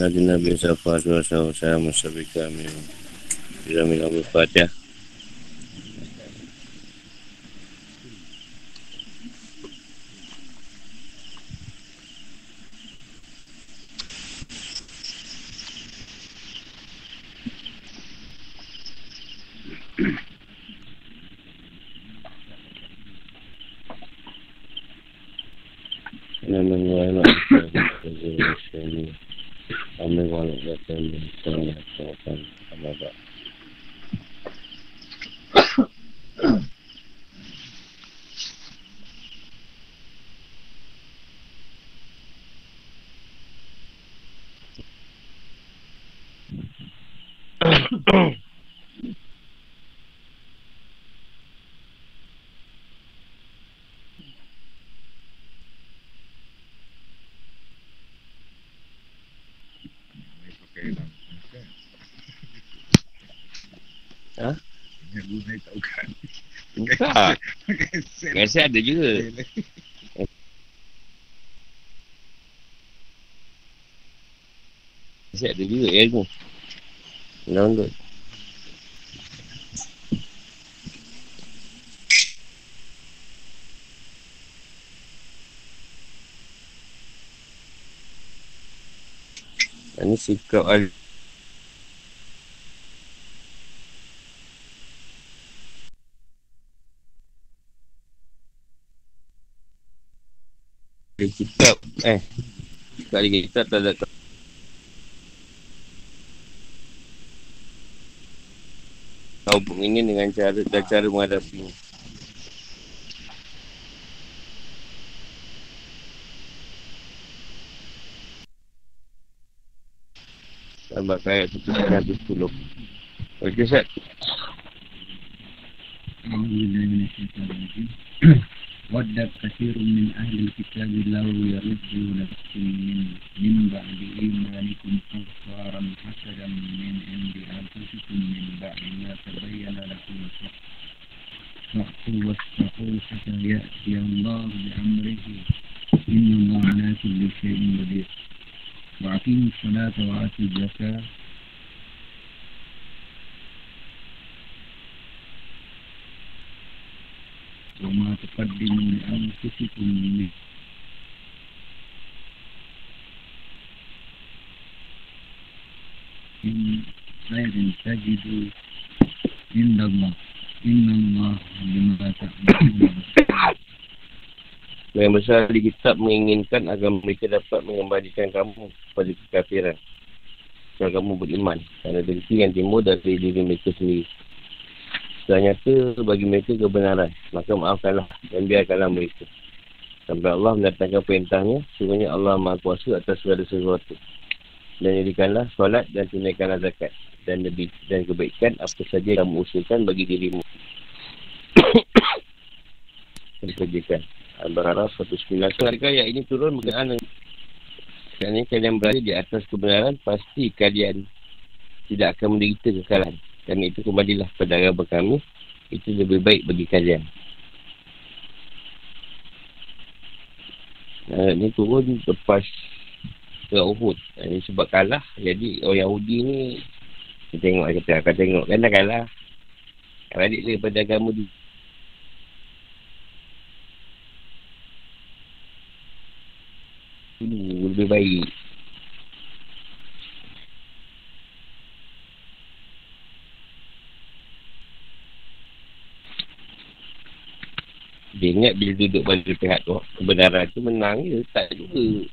Nabi Nabi Sahur Saya Masabi kami Bila Mina Al-Fatihah Rasa ada juga. Rasa ada juga ya tu. Download. Ini sikap al kitab eh kali kitab tak ada kau ini dengan cara dan cara menghadapi Tambah ayat satu satu sepuluh. Okey, Sat. Alhamdulillah. كثير من أهل الكتاب لو يردونكم من, من بعد إيمانكم كفارا حسدا من عند أنفسكم من بعد ما تبين لكم الحق. فاحكوا واتقوا حتى يأتي الله بأمره. إن الله على كل شيء قدير وأقيموا الصلاة وآتوا الزكاة. لأنفسكم من من خير تجدوا عند الله إن الله بما تعملون Yang besar di kitab menginginkan agar mereka dapat mengembalikan kamu kepada kekafiran. Agar kamu beriman. Kerana dengki yang timbul dari diri mereka sendiri. Ternyata bagi mereka kebenaran. Maka maafkanlah dan biarkanlah mereka. Sampai Allah mendatangkan perintahnya. Sebenarnya Allah maha kuasa atas segala sesuatu. Dan jadikanlah solat dan tunaikanlah zakat. Dan lebih dan kebaikan apa saja yang usulkan bagi dirimu. Kerjakan. Al-Baqarah 119. Harga ayat ini turun berkenaan dengan kalian berada di atas kebenaran, pasti kalian tidak akan menderita kekalahan. Kerana itu kembalilah pada agama kami Itu lebih baik bagi kalian. Uh, Ini turun lepas Perang Uhud. Ini sebab kalah Jadi orang Yahudi ni Kita tengok kata akan tengok. Kan dah kalah. Balik daripada agama dia Dulu. Lebih baik Dia ingat bila duduk pada pihak tu Kebenaran tu menang je Tak juga.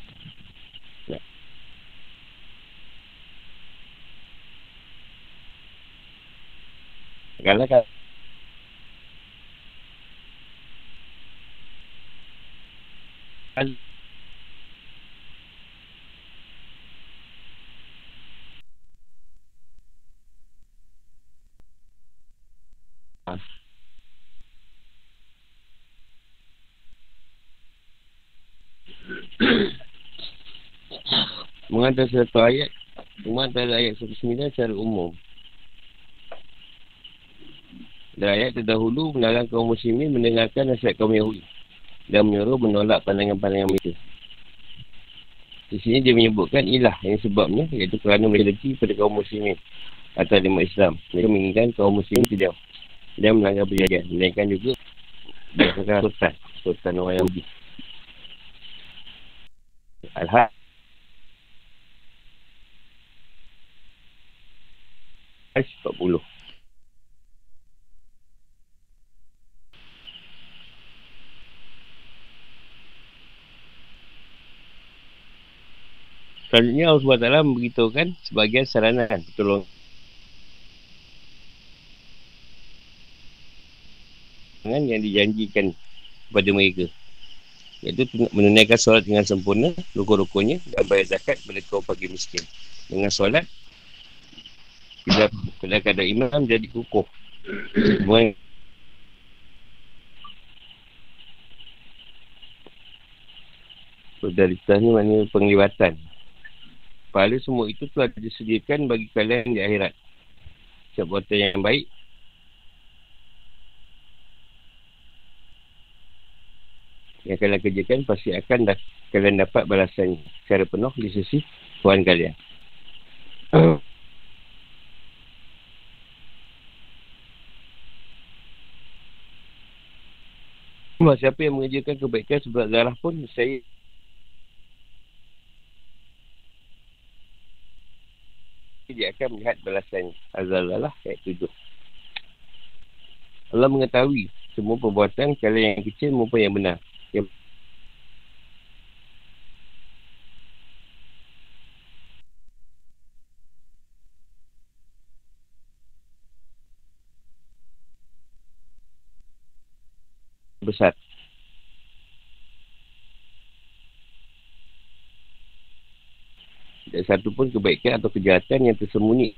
Kalau kan Mengantar satu ayat Cuma antara ayat 19 secara umum Dan ayat terdahulu melarang kaum muslimin mendengarkan nasihat kaum Yahudi Dan menyuruh menolak pandangan-pandangan mereka Di sini dia menyebutkan ilah yang sebabnya iaitu kerana mereka deki pada kaum muslimin atau lima Islam. Mereka menginginkan kaum muslimin tidak dia melanggar perjanjian. Melainkan juga berdasarkan sultan. Sultan orang Yahudi. Al-Had. Ayat 40. Selanjutnya Allah SWT memberitahukan sebagian saranan pertolongan yang dijanjikan kepada mereka. Iaitu menunaikan solat dengan sempurna, rukun-rukunnya dan bayar zakat kepada kaum pagi miskin. Dengan solat, bila, bila kadang imam jadi kukuh. Semua Solidaritas ni maknanya penglibatan pahala semua itu telah disediakan bagi kalian di akhirat. Setiap buatan yang baik yang kalian kerjakan pasti akan dah, kalian dapat balasan secara penuh di sisi Tuhan kalian. Siapa yang mengerjakan kebaikan seberat darah pun saya dia akan melihat balasan Azalalah ayat tujuh. Allah mengetahui semua perbuatan kalian yang kecil maupun yang benar. Yang besar. Tidak satu pun kebaikan atau kejahatan yang tersembunyi.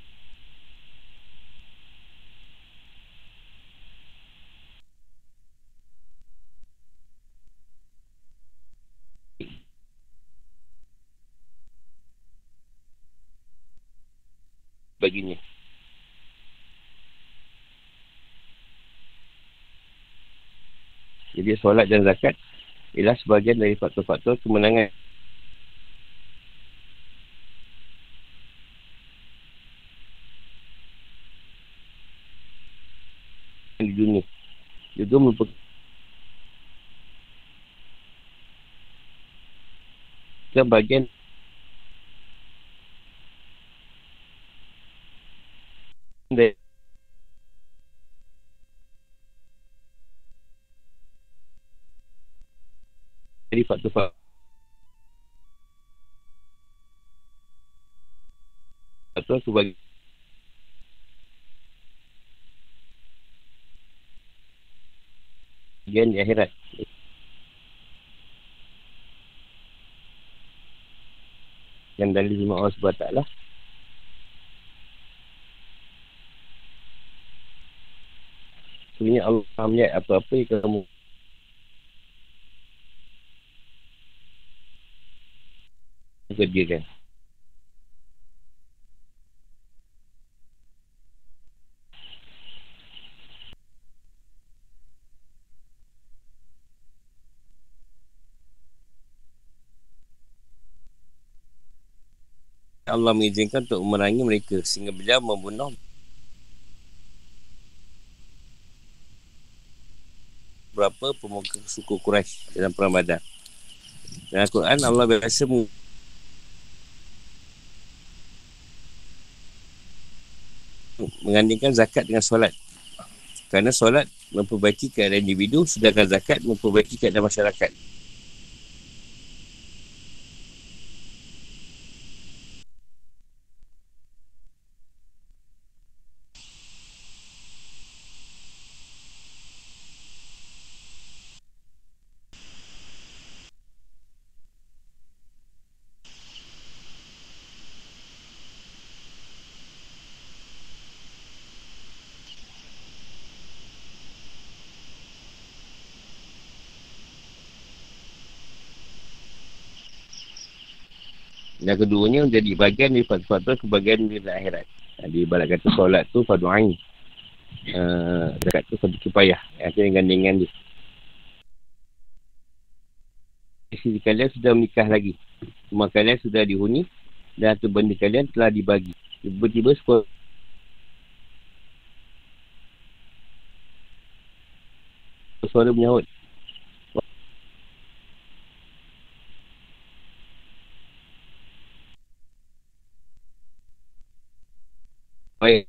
Baginya. Jadi solat dan zakat ialah sebahagian dari faktor-faktor kemenangan Juga merupakan bagian dari dari faktor-faktor sebagai bahagian di akhirat. Dan dari lima Allah SWT lah. Sebenarnya Allah melihat apa-apa yang kamu kerjakan. Allah mengizinkan untuk memerangi mereka sehingga beliau membunuh berapa pemuka suku Quraisy dalam perang Badar. Dalam Al-Quran Allah biasa mengandingkan zakat dengan solat. Kerana solat memperbaiki keadaan individu sedangkan zakat memperbaiki keadaan masyarakat. Dan keduanya menjadi bagian dari faktor-faktor kebahagiaan di akhirat. Di balik kata solat tu fardu ain. Uh, zakat tu fardu kipayah. Yang akan gandingan dia. Isteri kalian sudah menikah lagi. Rumah kalian sudah dihuni dan harta benda kalian telah dibagi. Tiba-tiba sekolah suara menyahut. Baik.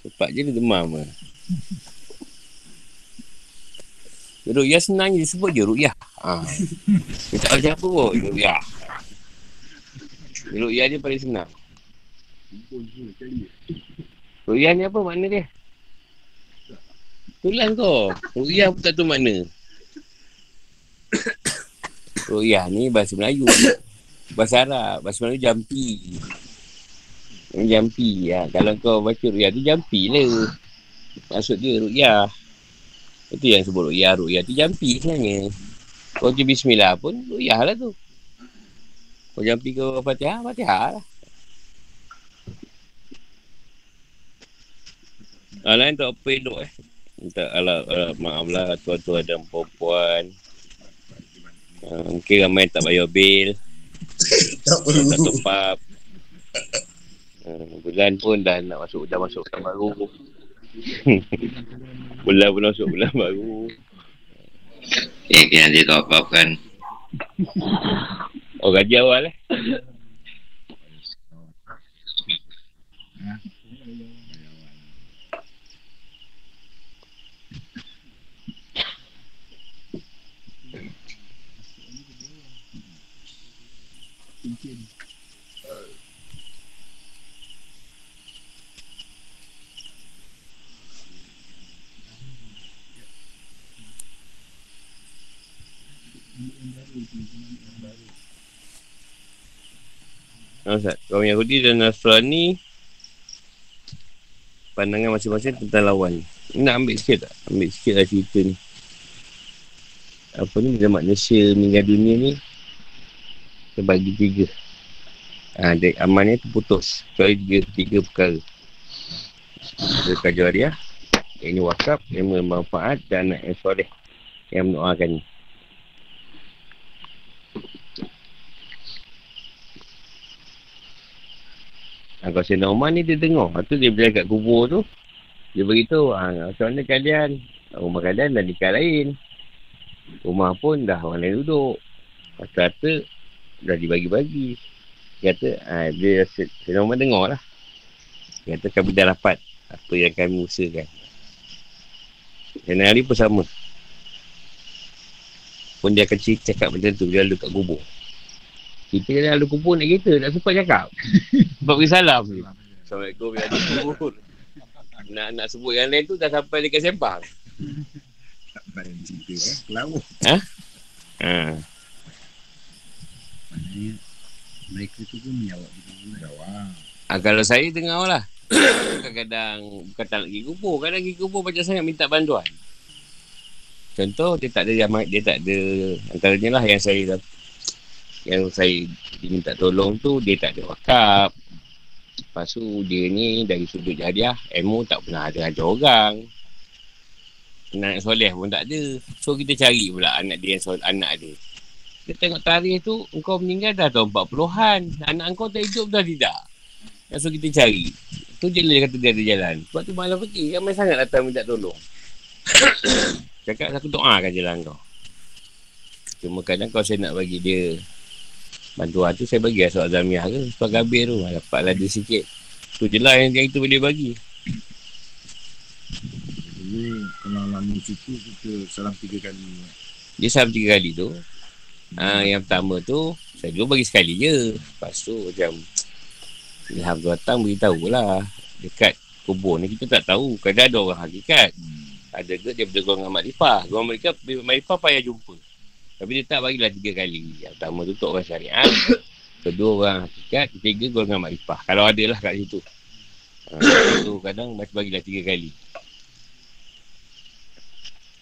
Cepat je dia demam lah. Ru'yah senang je sebut je Ru'yah. Ha. Dia tak macam apa pun Ru'yah. Ru'yah dia paling senang. Ru'yah ni apa makna dia? Tulang kau. Ru'yah pun tak tahu makna. Ru'yah ni bahasa Melayu. Bahasa Arab. Bahasa Melayu jampi. Jampi. Ya. Kalau kau baca Ru'yah tu jampi lah. Maksud dia Ru'yah. Itu yang sebut ru'yah. Ru'yah tu jampi sebenarnya. Kau tu bismillah pun, ru'yah lah tu. Kau jampi ke fatihah, fatihah lah. Alah tak apa elok eh. Minta alah, alah maaf lah tuan-tuan dan perempuan. Uh, mungkin ramai tak bayar bil. tak perlu. Tak top up. Uh, bulan pun dah nak masuk, dah masuk bulan baru. bulan pun masuk bulan baru. Eh, kena dia top up kan. Oh, gaji awal eh. Ha, Ustaz, kaum Yahudi dan Nasrani pandangan masing-masing tentang lawan. Nak ambil sikit tak? Ambil sikit lah cerita ni. Apa ni bila manusia meninggal dunia ni kita bagi tiga. Ha, dek, amalnya terputus. Kecuali tiga, tiga perkara. Dia kajuariah. Ini wakaf, yang bermanfaat dan anak yang soleh yang mendoakan ni. Ha, kalau Sayyidina Umar ni dia dengar. Lepas tu dia berada kat kubur tu. Dia beritahu, ha, macam mana kalian? Rumah kalian dah nikah lain. Rumah pun dah orang lain duduk. Kata-kata dah dibagi-bagi. Dia kata, ha, dia Sayyidina Umar dengar lah. Dia kata kami dah dapat apa yang kami usahakan. Dan hari pun sama. Pun dia akan cakap macam tu. Dia lalu kat kubur. Kita kena ada kubur nak kereta, tak sempat cakap. Sebab pergi salam. Assalamualaikum, ya ada kubur. Nak, nak sebut yang lain tu dah sampai dekat sembang. Tak barang cerita eh, kelawar. Ha? Ha. Mereka tu pun menjawab kita jawab. ha. Kalau saya dengar lah. Kadang-kadang bukan tak nak pergi kubur. Kadang pergi kubur macam sangat minta bantuan. Contoh, dia tak ada dia tak ada antaranya lah yang saya yang saya diminta tolong tu dia tak ada wakaf lepas tu dia ni dari sudut jadiah ilmu tak pernah ada ajar orang anak soleh pun tak ada so kita cari pula anak dia yang soleh, anak dia kita tengok tarikh tu engkau meninggal dah tahun 40-an anak engkau tak hidup dah tidak. So kita cari. Tu je dia kata dia ada jalan. Sebab tu malam pergi ramai sangat datang minta tolong. Cakap aku doakan je lah kau. Cuma kadang kalau saya nak bagi dia Bantuan tu saya bagi lah soal Zamiah ke. Soal Gabir tu Dapatlah dia sikit. Tu je lah yang, yang itu boleh bagi. Jadi kalau lama situ kita salam tiga kali. Dia salam tiga kali tu ha, Yang pertama tu Saya dulu bagi sekali je. Lepas tu macam Ilham tu datang beritahu lah Dekat kubur ni kita tak tahu. Kadang ada orang hakikat. Hmm. Ada ke dia berdegur dengan Makrifah Orang mereka Makrifah payah jumpa. Tapi dia tak bagilah tiga kali. Yang pertama tu untuk orang syariat Kedua orang hakikat. Ketiga golongan makrifah Kalau ada lah kat situ. Ha, tu kadang masih bagilah tiga kali.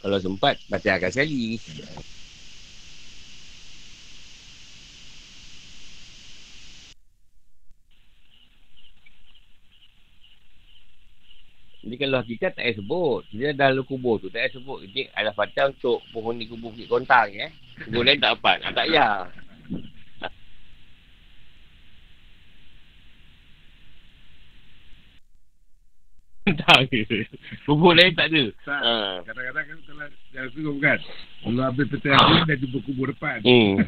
Kalau sempat Bacakan sekali. 'Kan sekali. Kalau kita tak payah sebut. Dia dah lalu kubur tu. Tak payah sebut. Ini adalah fatah untuk penghuni kubur Bukit Kontang. Eh. Kubur lain tak apa. Ah, tak payah. tak Kubur lain tak ada. Tak. Ha. Kadang-kadang kan kalau yang suruh kan. Kalau habis petai aku dah jumpa kubur depan. Hmm.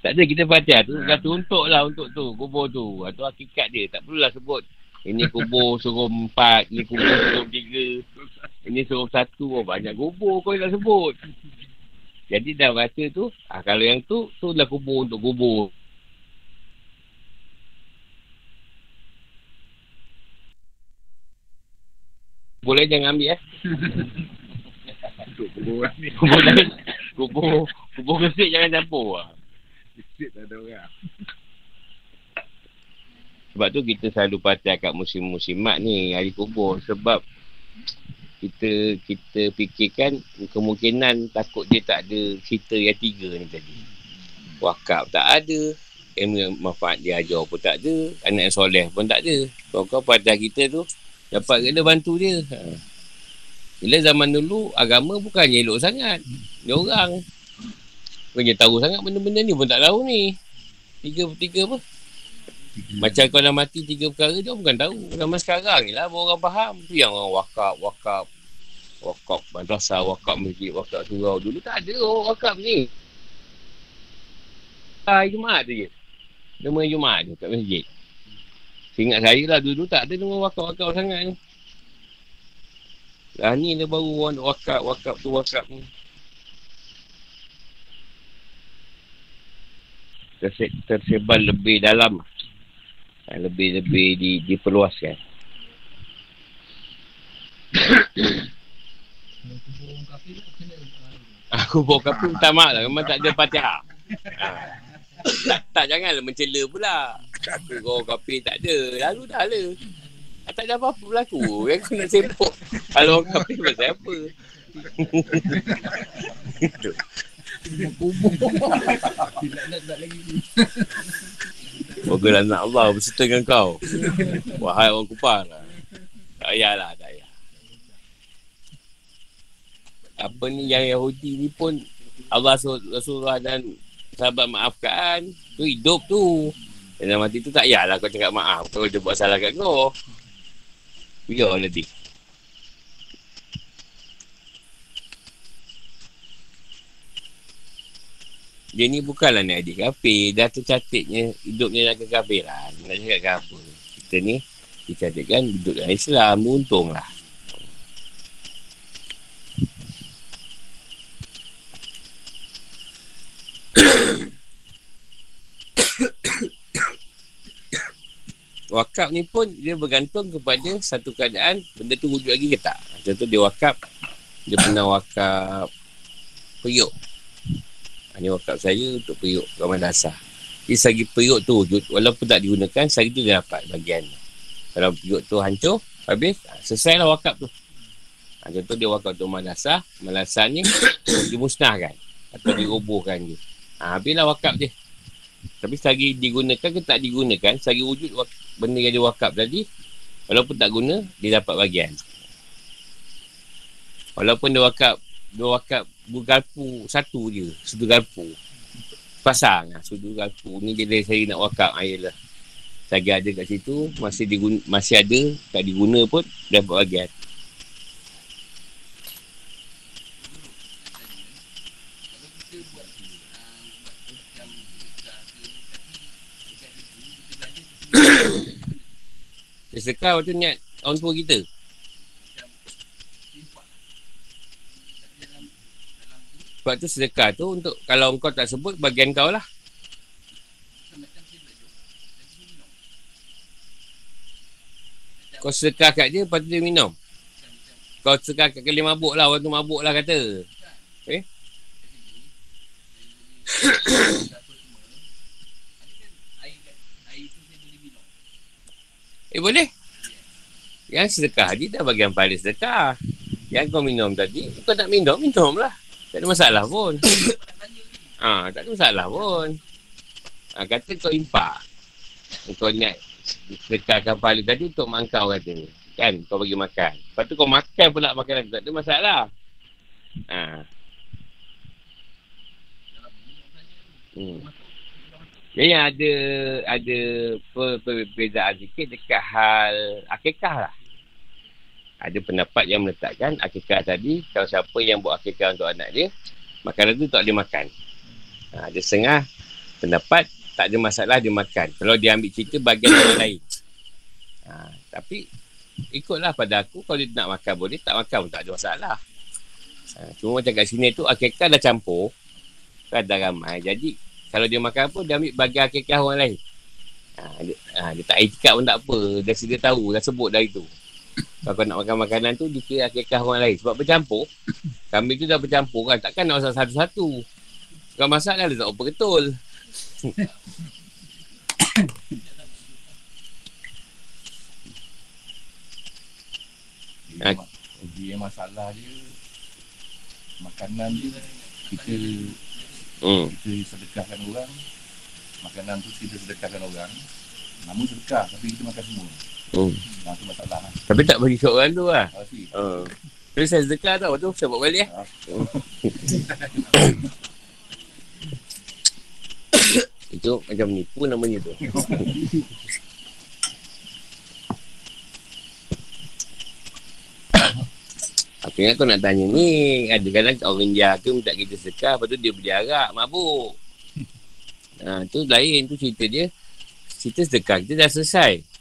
Tak ada kita baca tu. Kata untuk lah untuk tu. Kubur tu. Itu hakikat dia. Tak perlulah sebut. Ini kubur suruh empat. Ini kubur suruh tiga. Ini suruh satu. Oh, banyak kubur kau nak sebut. Jadi dah baca tu. Ah, kalau yang tu, tu lah kubur untuk kubur. Boleh jangan ambil eh. Untuk kubur ni. Kubur. Kubur, kubur kesik jangan campur lah. Kecil tak ada orang. Sebab tu kita selalu patah kat musim-musimat ni hari kubur sebab kita kita fikirkan kemungkinan takut dia tak ada cerita yang tiga ni tadi. Wakaf tak ada, ilmu manfaat dia ajar pun tak ada, anak yang soleh pun tak ada. Kau kau patah kita tu dapat kena bantu dia. Ha. Bila zaman dulu agama bukannya elok sangat. Dia orang Bukannya tahu sangat benda-benda ni pun tak tahu ni. Tiga tiga apa? Macam kau dah mati tiga perkara dia bukan tahu. Zaman sekarang ni lah orang faham. Tu yang orang wakaf, wakaf. Wakaf madrasah, wakaf masjid, wakaf surau. Dulu tak ada orang wakaf ni. Ah, Jumaat tu je. Nama Jumaat tu kat masjid. Seingat saya lah dulu tak ada nama wakaf-wakaf sangat ni. Lah ni dia baru orang nak wakaf, wakaf tu wakaf ni. Terse- tersebar lebih dalam lebih-lebih di, diperluaskan. Aku bawa kapi minta maaf lah. Memang tak ada patiha. Ha. Tak, tak janganlah mencela pula. Aku bawa kapi tak ada. Lalu dah lah. Ah, Tak ada apa-apa berlaku. Yang aku nak sibuk. Kalau orang kapi pasal apa? Moga anak Allah berserta dengan kau. Wahai orang kupar. Tak payahlah, tak payah. Apa ni yang Yahudi ni pun Allah Rasul- Rasulullah dan sahabat maafkan. Tu hidup tu. Dan hati tu tak payahlah kau cakap maaf. Kalau dia buat salah kat kau. Biar nanti. Dia ni bukanlah nak adik kafir. Dah tercatatnya hidupnya dalam kekafiran. Nak cakap ke apa. Kita ni dicatatkan hidup dalam Islam. Untunglah. Wakaf ni pun dia bergantung kepada satu keadaan benda tu wujud lagi ke tak. Contoh dia wakaf, dia pernah wakaf periuk. Ini wakaf saya untuk periuk kat dasar. Jadi sagi periuk tu wujud, walaupun tak digunakan, sagi tu dia dapat bagian. Kalau periuk tu hancur, habis, selesai lah wakaf tu. Ha, contoh dia wakaf untuk madrasah, madrasah ni dimusnahkan atau dirobohkan je. Ha, habislah wakaf dia. Tapi selagi digunakan ke tak digunakan, selagi wujud wak- benda yang dia wakaf tadi, walaupun tak guna, dia dapat bagian. Walaupun dia wakaf, dia wakaf bergalpu satu je, satu galpu. Pasang lah, satu galpu. Ni dia saya nak wakaf, ayolah. Selagi ada kat situ, masih diguna, masih ada, tak diguna pun, dia dapat bagian. Dia sekar waktu niat orang tua kita. Sebab tu sedekah tu untuk kalau kau tak sebut bagian kau lah. Kau sedekah kat dia lepas tu dia minum. Kau sedekah kat kali mabuk lah. Waktu mabuk lah kata. Eh? Eh boleh. Yang sedekah dia dah bagian paling sedekah. Yang kau minum tadi, kau tak minum, minum lah. Tak ada masalah pun. ha, tak ada masalah pun. Ha, kata kau impak. Kau niat sedekahkan pahala tadi untuk mak kau kata. Kan kau bagi makan. Lepas tu kau makan pula makanan. Tak ada masalah. Ha. Hmm. Jadi ada ada per, perbezaan sikit dekat hal akikah lah. Ada pendapat yang meletakkan akikah tadi, kalau siapa yang buat akikah untuk anak dia, makanan tu tak boleh makan. Ha, ada setengah pendapat, tak ada masalah dia makan. Kalau dia ambil cerita bagian yang lain. Ha, tapi ikutlah pada aku, kalau dia nak makan boleh, tak makan pun tak ada masalah. Ha, cuma macam kat sini tu, akikah dah campur. Kan dah ramai. Jadi, kalau dia makan apa, dia ambil bagi akikah orang lain. Ha, dia, ha, dia tak etikat pun tak apa. Dia sedia tahu, dah sebut dari tu. Kalau kau nak makan makanan tu, dia kira akikah orang lain. Sebab bercampur, kambing tu dah bercampur kan. Takkan nak masak satu-satu. Kau masak dah letak apa ketul. Dia, dia masalah dia makanan dia kita Hmm. kita sedekahkan orang makanan tu kita sedekahkan orang namun sedekah tapi kita makan semua Hmm. tu lah Tapi tak bagi seorang tu lah. Uh. Tapi saya sedekah tau tu. Saya buat balik eh. Itu macam nipu namanya tu. Aku ingat kau nak tanya ni. Ada kadang orang India ke minta kita sedekah. Lepas tu dia beli arak, mabuk. Ha, tu lain tu cerita dia. Cerita sedekah kita dah selesai.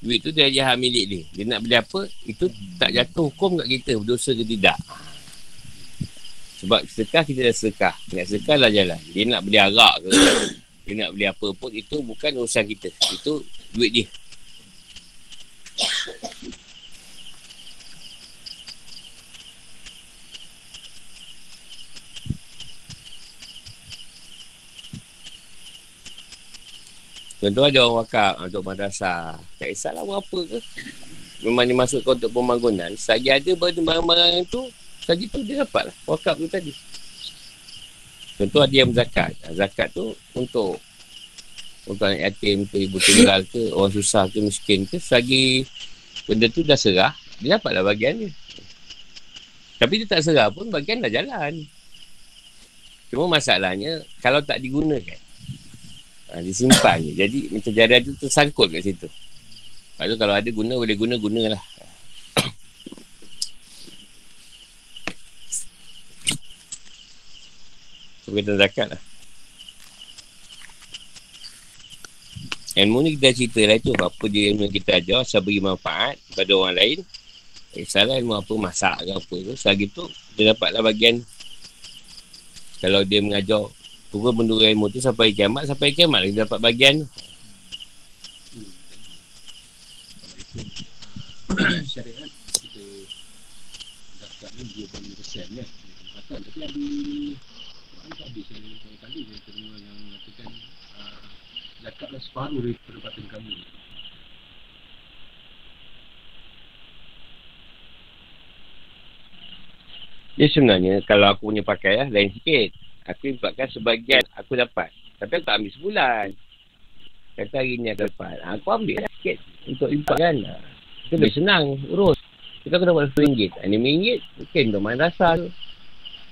Duit tu dia jahat milik dia. Dia nak beli apa, itu tak jatuh hukum kat kita. Berdosa ke tidak. Sebab sedekah kita dah sedekah. Nak sedekah lah jalan. Dia nak beli arak ke. Dia nak beli apa pun. Itu bukan urusan kita. Itu duit dia. Contoh ada orang wakaf ah, untuk madrasah. Tak kisahlah berapa ke. Memang dia masukkan untuk pembangunan. Selagi ada barang-barang tu, selagi tu dia dapat lah. Wakaf tu tadi. Contoh ada yang zakat. Ah, Zakat tu untuk untuk anak yatim ke, ibu tunggal ke, orang susah ke, miskin ke. Selagi benda tu dah serah, dia dapatlah bagian dia. Tapi dia tak serah pun, bagian dah jalan. Cuma masalahnya, kalau tak digunakan, Ha, disimpan je. Jadi macam jari tu tersangkut kat situ. Lepas tu kalau ada guna, boleh guna, gunalah. Sebagai zakat lah. Ilmu ni kita cerita lah tu. Apa dia ilmu yang kita ajar, saya beri manfaat kepada orang lain. Eh, salah ilmu apa, masak ke apa tu. Selagi tu, dia dapatlah bagian. Kalau dia mengajar Pukul benda ilmu tu sampai kiamat, sampai kiamat dia dapat bagian tu. syariat kita ni 20% kan. Zakat tapi ada saya terima yang mengatakan uh, separuh dari kamu. Dia sebenarnya kalau aku punya pakai lah, lain sikit. Aku impakkan sebagian aku dapat. Tapi aku tak ambil sebulan. Kata hari ni aku dapat. Ha, aku ambil lah sikit untuk impak kan. Ha, itu lebih senang urus. Kita dapat RM10. Ha, RM5 mungkin untuk main rasa tu.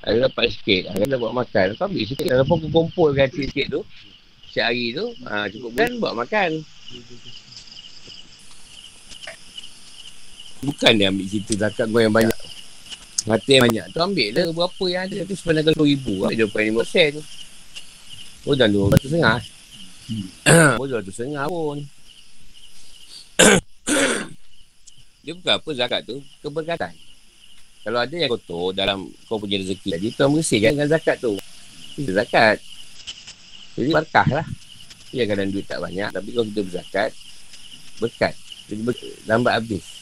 Aku dapat sikit. Aku dah buat makan. Aku ambil sikit. Walaupun aku kumpulkan sikit tu. Setiap hari tu. Ha, cukup bulan buat makan. Bukan dia ambil cerita zakat yang banyak. Harta yang banyak. Tu ambil lah. Berapa yang ada tu sebenarnya kalau ribu lah. 25 sen oh dah 200 setengah. Oh 200 setengah pun. Dia bukan apa zakat tu. Keberkatan. Kalau ada yang kotor dalam kau punya rezeki jadi tuan bersihkan dengan zakat tu. Itu zakat. Jadi berkah lah. Ya kadang duit tak banyak. Tapi kalau kita berzakat berkat. Jadi ber- lambat habis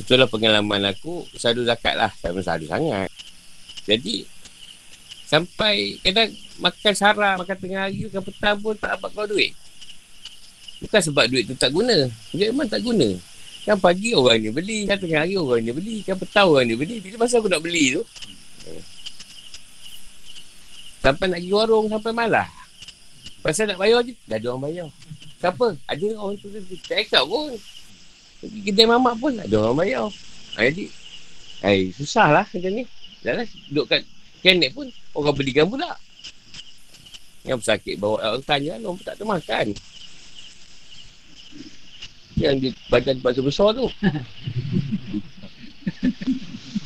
Itulah pengalaman aku Sadu zakat lah. Sama sadu sangat. Jadi Sampai Kadang Makan sarah Makan tengah hari Makan petang pun Tak dapat kau duit. Bukan sebab duit tu tak guna. Dia memang tak guna. Kan pagi orang ni beli Kan tengah hari orang ni beli Kan petang orang ni beli. Bila masa aku nak beli tu? Sampai nak pergi warung Sampai malah. Pasal nak bayar je Dah ada orang bayar. Siapa? Ada orang tu. Tak cakap pun. Pergi kedai mamak pun ada orang bayar. Ha, jadi, eh, susah lah macam ni. Dah lah, duduk kat kenek pun orang belikan pula. Yang sakit bawa orang tanya, orang pun tak ada makan. Yang di badan besar tu.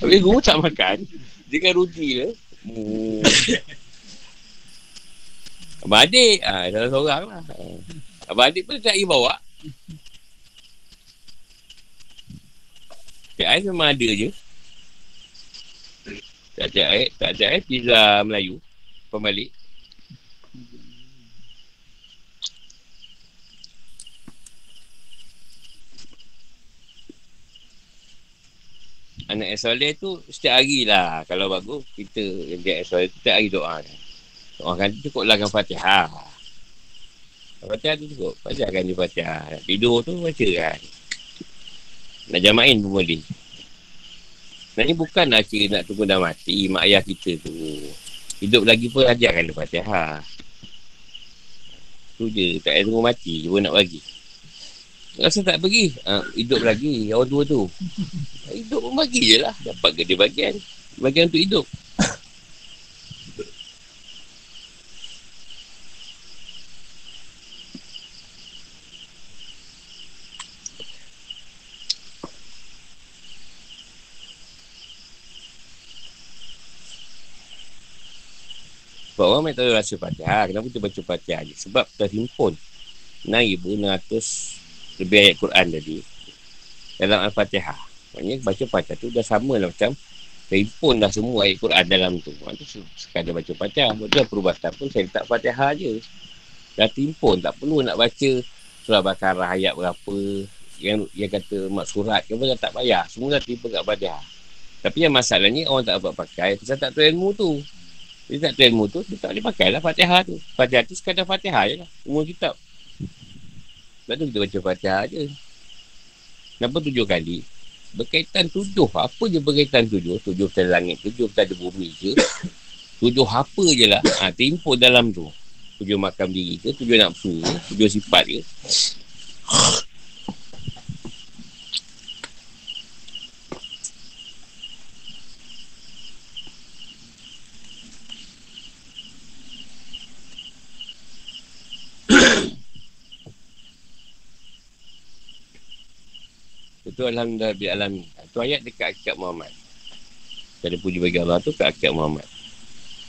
Tapi guru tak makan. Dia kan rugi je. Hmm. Abang adik. Ha, salah seorang lah. Abang adik pun tak pergi bawa. Cik Ais memang ada je. Tak cik Ais. Tak cik Ais pizza Melayu. Pembalik. Anak soleh tu setiap hari lah. Kalau bagus, kita yang dia soleh tu setiap hari doa. Doa kan cukup lah dengan fatihah. Fatihah tu cukup. Fatihah kan dia fatihah. Tidur tu baca kan. Nak jamain pun boleh. Sebenarnya bukan lah cik nak tunggu dah mati. Mak ayah kita tu. Hidup lagi pun ajarkan dia fatihah. Tu je. Tak payah tunggu mati. Dia nak bagi. Rasa tak pergi. Ha, hidup lagi. Orang tua tu. Hidup pun bagi je lah. Dapat gede bagian. Bagian untuk hidup. Sebab orang main tahu rasa fatihah. Kenapa kita baca fatihah je? Sebab terhimpun. 6,600 lebih ayat Quran tadi dalam Al-Fatihah. Maksudnya baca Fatihah tu dah sama lah macam terhimpun dah semua ayat Quran dalam tu. Itu sekadar baca Fatihah. Betul perubatan pun saya letak Fatihah je. Dah terhimpun. Tak perlu nak baca surah Bakarah ayat berapa yang yang kata mak surat ke pun tak payah. Semua dah terhimpun kat Fatihah. Tapi yang masalahnya orang tak dapat pakai pasal tak tahu ilmu tu. Dia tak tahu ilmu tu, dia tak boleh pakai lah Fatihah tu. Fatihah tu sekadar Fatihah je lah. Umur kitab. Sebab tu kita baca Fatihah je. Kenapa tujuh kali? Berkaitan tujuh. Apa je berkaitan tujuh? Tujuh kita langit, tujuh kita ada bumi ke? Tujuh apa je lah. Ha, timpul dalam tu. Tujuh makam diri ke? Tujuh nafsu ke? Tujuh sifat ke? Itu Alhamdulillah bi alami. Itu ayat dekat akad Muhammad. Kita puji bagi Allah tu kat akad Muhammad.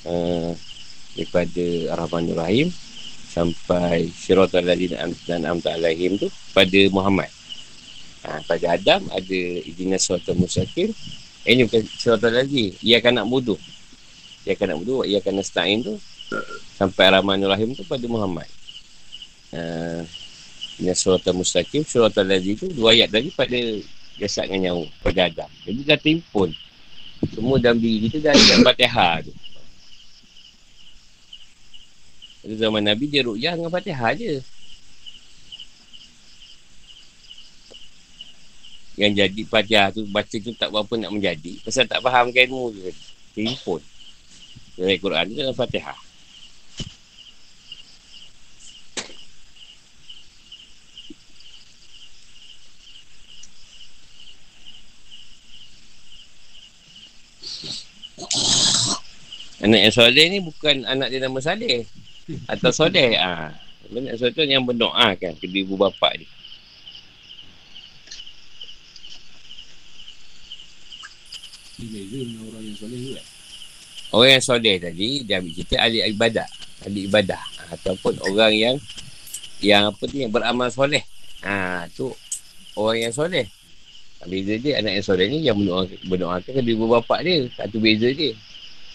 Uh, daripada Ar-Rahman Rahim sampai Syiratul Ladin dan Amta Alaihim tu pada Muhammad. Ha, pada Adam ada Idina Suatu Musakim. Eh, ini bukan Syiratul Ladin. Ia akan nak bodoh. Ia akan nak bodoh. Ia akan nak stain tu. Sampai Ar-Rahman Rahim tu pada Muhammad. Uh, dengan surat al-mustaqim, surat al-lazi tu dua ayat tadi pada jasad dengan nyawa, pada Adam. Jadi dah timpun. Semua dalam diri kita dah ada fatihah tu. Pada zaman Nabi dia rukyah dengan fatihah je. Yang jadi fatihah tu, baca tu tak berapa nak menjadi. Pasal tak faham ilmu tu. Timpun. Dari Quran tu dalam fatihah. Anak yang soleh ni bukan anak dia nama Saleh. Atau soleh. Ha. Anak soleh yang berdoa kan kedua ibu bapa dia. Orang yang soleh tadi dia ambil cerita ahli ibadah. Ahli ibadah. Ataupun orang yang yang apa tu yang beramal soleh. Ha, tu orang yang soleh. Beza dia anak yang soleh ni yang berdoa, berdoakan kedua ibu bapa dia. Satu beza dia.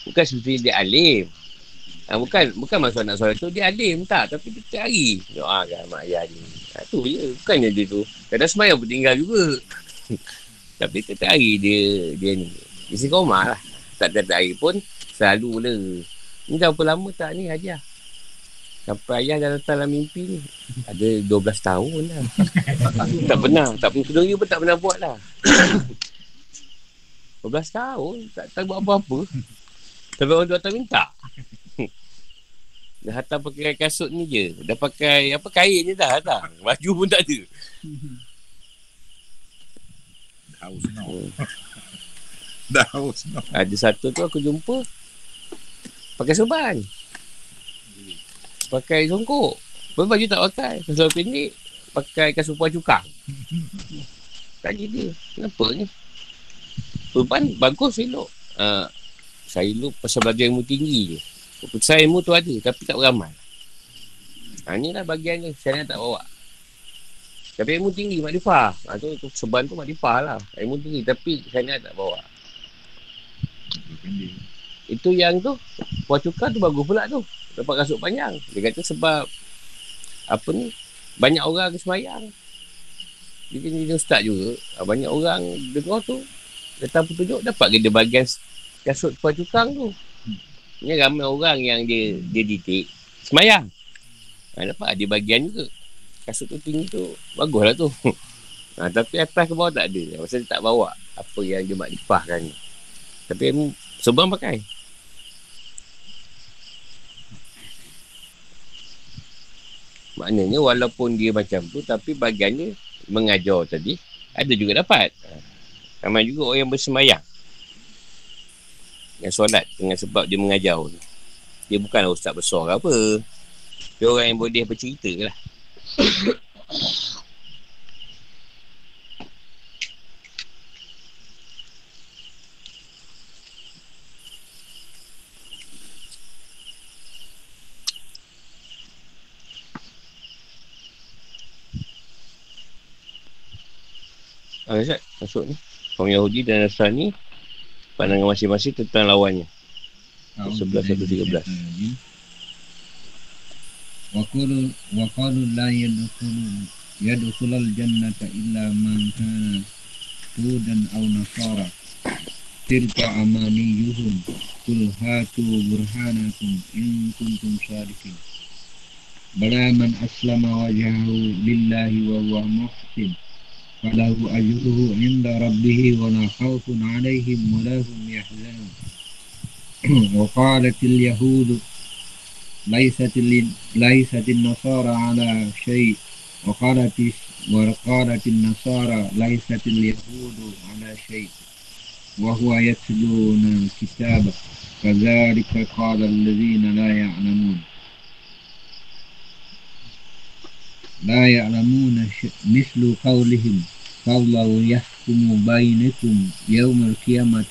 Bukan seperti dia alim. Ha, bukan bukan maksud nak solat tu dia alim tak. Tapi dia cari doakan mak ayah ni. Ha, tu je. Bukannya dia tu. Kadang semayang pun tinggal juga. tapi tiap hari dia dia ni. Isi koma lah. Tak tiap hari pun selalu lah. Ni dah berapa lama tak ni ajar. Sampai ayah dah datang dalam mimpi ni. Ada 12 tahun lah. tak pernah. Tak pernah. Kedua pun tak pernah buat lah. 12 tahun. Tak tahu buat apa-apa. Tapi orang tu datang minta. Dah hantar pakai kasut ni je. Dah pakai apa kain je dah hantar. Baju pun tak ada. Dah haus now. Dah haus now. Ada satu tu aku jumpa pakai sorban. Pakai songkok. Pun baju tak pakai. Kasut pendek. Pakai kasut puan cukang. Tanya dia. Kenapa ni? Sorban bagus elok. Uh, saya lu pasal belajar ilmu tinggi je. Keputusan ilmu tu ada tapi tak beramal. Ha, ni lah bagian dia. Saya tak bawa. Tapi ilmu tinggi makrifah. Ha, tu, tu seban tu makrifah lah. Ilmu tinggi tapi saya tak bawa. Itu yang tu Puan Cukar tu bagus pula tu Dapat kasut panjang Dia kata sebab Apa ni Banyak orang semayang Dia jadi ustaz juga Ah, Banyak orang dengar tu Datang petunjuk Dapat ke dia bagian Kasut Puan Cukang tu. Ni ramai orang yang dia Dia ditik Semayang. Ha, Dapat dia bagian juga. Kasut tu tinggi tu Bagus lah tu. Ha, Tapi atas ke bawah tak ada. Pasal dia tak bawa Apa yang dia makrifahkan ni Tapi Sebab pakai. Maknanya walaupun dia macam tu tapi bagiannya mengajar tadi ada juga dapat. Ha. Ramai juga orang yang bersemayang. Yang solat dengan sebab dia mengajar tu. Dia bukanlah ustaz besar ke apa. Dia orang yang boleh bercerita lah. Ah, Ustaz, masuk ni. Kaum Yahudi dan Nasrani pandangan masing-masing tentang lawannya. Sebelas satu tiga belas. Wakul wakul la yadukul yadukul al jannah illa man kana hudan atau nasara. Tilka amani yuhum kul hatu burhanakum in kuntum sadikin. Bala man aslama wajahu lillahi wa huwa muhsin. فله أجره عند ربه ولا خوف عليهم ولا هم يحزنون. وقالت اليهود ليست ليست النصارى على شيء. وقالت وقالت النصارى ليست اليهود على شيء. وهو يتلون الكتاب كذلك قال الذين لا يعلمون. la ya'lamuna mislu qawlihim fallahu yahkumu bainakum yawmal qiyamah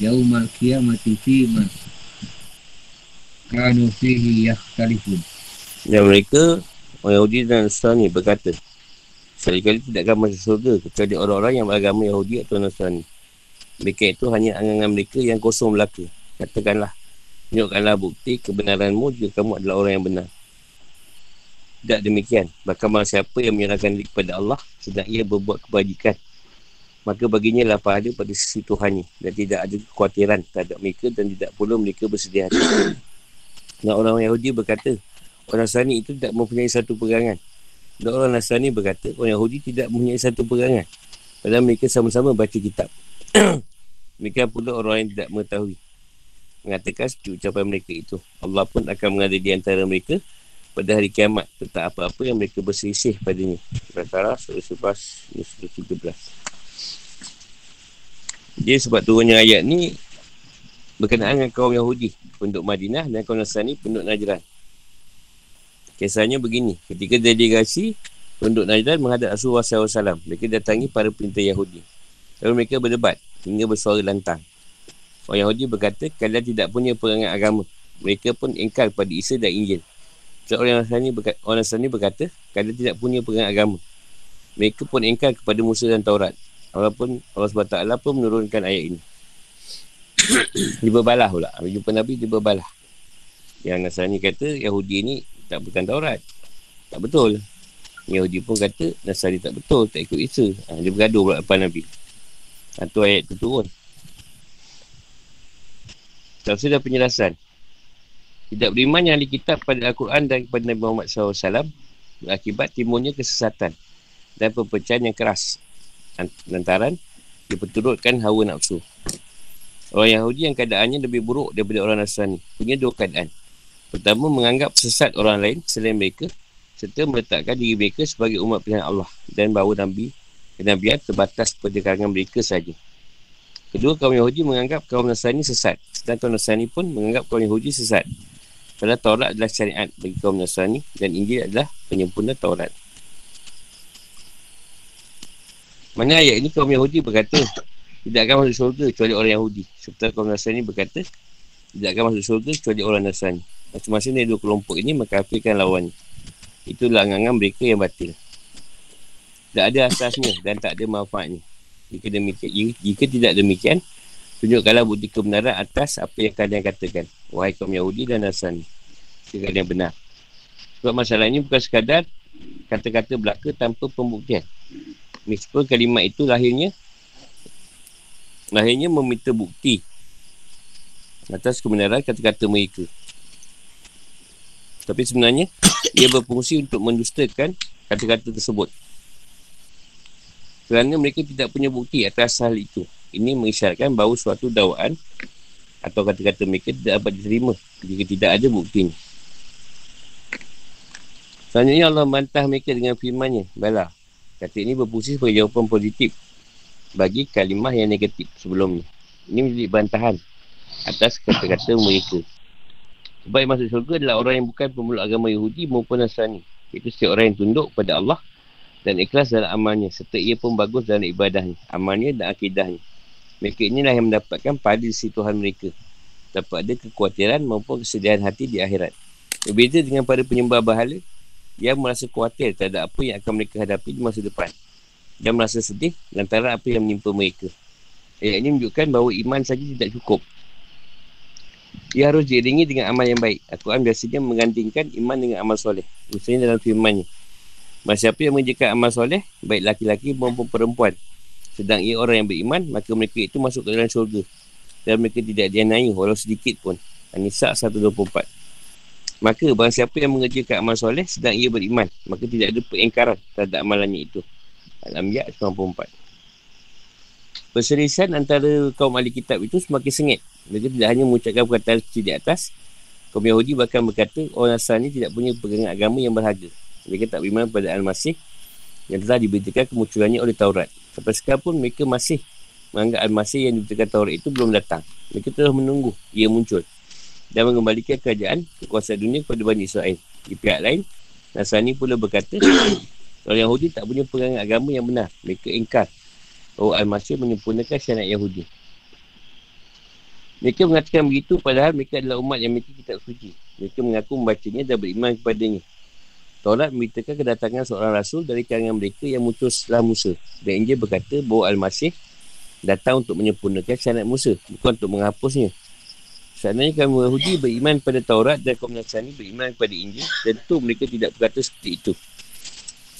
yawmal qiyamati fi ma kanu fihi yakhtalifun ya mereka orang Yahudi dan Nasrani berkata sekali-kali tidak akan masuk surga kecuali orang-orang yang beragama Yahudi atau Nasrani. Mereka itu hanya angan-angan mereka yang kosong belaka. Katakanlah tunjukkanlah bukti kebenaranmu jika kamu adalah orang yang benar. Tidak demikian. Bahkan barang siapa yang menyerahkan diri kepada Allah sedang ia berbuat kebajikan. Maka baginya lah pahala pada sisi Tuhannya dan tidak ada kekhawatiran terhadap mereka dan tidak pula mereka bersedia hati. Dan orang Yahudi berkata, orang Nasrani itu tidak mempunyai satu pegangan. Dan orang Nasrani berkata, orang Yahudi tidak mempunyai satu pegangan. Padahal mereka sama-sama baca kitab. mereka pula orang yang tidak mengetahui. Mengatakan seperti ucapan mereka itu. Allah pun akan mengada di antara mereka pada hari kiamat tentang apa-apa yang mereka berselisih padanya. Al-Baqarah surah 11 surah 13. Dia sebab turunnya ayat ni berkenaan dengan kaum Yahudi penduduk Madinah dan kaum Nasrani penduduk Najran. Kisahnya begini, ketika delegasi penduduk Najran menghadap Rasulullah SAW, mereka datangi para pentinta Yahudi. Lalu mereka berdebat hingga bersuara lantang. Orang Yahudi berkata, kalian tidak punya perangai agama. Mereka pun ingkar pada Isa dan Injil. So, orang Nasrani berkata, orang Nasrani berkata, kalian tidak punya perangai agama. Mereka pun ingkar kepada Musa dan Taurat. Walaupun Allah SWT pun menurunkan ayat ini. dia berbalah pula. Bila jumpa Nabi, dia berbalah. Yang Nasrani kata, Yahudi ni tak bukan Taurat. Tak betul. Yahudi pun kata, Nasrani tak betul, tak ikut Isa. Ha, dia bergaduh pula depan Nabi. Satu ayat tu turun. Tak dah penjelasan. Tidak beriman yang ahli kitab pada Al-Quran dan kepada Nabi Muhammad SAW berakibat timbulnya kesesatan dan perpecahan yang keras lantaran diperturutkan hawa nafsu. Orang Yahudi yang keadaannya lebih buruk daripada orang Nasrani punya dua keadaan. Pertama, menganggap sesat orang lain selain mereka serta meletakkan diri mereka sebagai umat pilihan Allah dan bahawa Nabi kenabian terbatas pada kalangan mereka saja. Kedua, kaum Yahudi menganggap kaum Nasrani sesat. Sedangkan kaum Nasrani pun menganggap kaum Yahudi sesat. Padahal Taurat adalah syariat bagi kaum Nasrani dan Injil adalah penyempurna Taurat. Mana ayat ini kaum Yahudi berkata tidak akan masuk syurga kecuali orang Yahudi. Seperti kaum Nasrani berkata tidak akan masuk syurga kecuali orang Nasrani. Masing-masing dari dua kelompok ini mengkafirkan lawannya. Itulah angan mereka yang batil. Tak ada asasnya dan tak ada manfaatnya. Jika demikian, jika tidak demikian, tunjukkanlah bukti kebenaran atas apa yang kalian katakan. Wahai kaum Yahudi dan Nasrani. Jika kalian benar. Sebab masalah ini bukan sekadar kata-kata belaka tanpa pembuktian. Meskipun kalimat itu lahirnya lahirnya meminta bukti atas kebenaran kata-kata mereka. Tapi sebenarnya ia berfungsi untuk mendustakan kata-kata tersebut. Kerana mereka tidak punya bukti atas hal itu. Ini mengisyaratkan bahawa suatu dakwaan atau kata-kata mereka tidak dapat diterima jika tidak ada bukti ini. Selanjutnya Allah membantah mereka dengan firmannya. Bala. Kata ini berfungsi sebagai jawapan positif bagi kalimah yang negatif sebelumnya. Ini menjadi bantahan atas kata-kata mereka. Sebab yang masuk syurga adalah orang yang bukan pemeluk agama Yahudi maupun Nasrani. Itu setiap orang yang tunduk pada Allah dan ikhlas dalam amalnya serta ia pun bagus dalam ibadahnya, amalnya dan akidahnya. Mereka inilah yang mendapatkan pada si Tuhan mereka. Dapat ada kekhawatiran maupun kesedihan hati di akhirat. Berbeza dengan para penyembah bahala yang merasa khawatir terhadap apa yang akan mereka hadapi di masa depan. Dan merasa sedih lantaran apa yang menimpa mereka. Ayat ini menunjukkan bahawa iman saja tidak cukup. Ia harus diiringi dengan amal yang baik. Al-Quran biasanya mengandingkan iman dengan amal soleh. Misalnya dalam firmannya. Masa siapa yang mengerjakan amal soleh, baik laki-laki maupun perempuan. Sedang ia orang yang beriman, maka mereka itu masuk ke dalam syurga. Dan mereka tidak dianai walau sedikit pun. An-Nisa 124. Maka barang siapa yang mengerjakan amal soleh, sedang ia beriman. Maka tidak ada pengingkaran terhadap amalannya itu. Al-Ambiya 94. Perserisan antara kaum ahli kitab itu semakin sengit. Mereka tidak hanya mengucapkan perkataan seperti di atas. Kaum Yahudi bahkan berkata orang Nasrani tidak punya pegangan agama yang berharga. Mereka tak beriman pada Al-Masih yang telah diberitakan kemunculannya oleh Taurat. Sampai sekarang pun mereka masih menganggap Al-Masih yang diberitakan Taurat itu belum datang. Mereka terus menunggu ia muncul dan mengembalikan kerajaan kekuasaan dunia kepada Bani Israel. Di pihak lain, Nasrani pula berkata orang Yahudi tak punya pegangan agama yang benar. Mereka ingkar Oh Al-Masih menyempurnakan syariat Yahudi. Mereka mengatakan begitu padahal mereka adalah umat yang memiliki kitab suci. Mereka mengaku membacanya dan beriman kepadanya. Taurat memberitakan kedatangan seorang rasul dari kalangan mereka yang mutus setelah Musa. Dan Injil berkata bahawa Al-Masih datang untuk menyempurnakan syariat Musa, bukan untuk menghapusnya. Seandainya kaum Yahudi beriman pada Taurat dan kaum Nasrani beriman kepada Injil, tentu mereka tidak berkata seperti itu.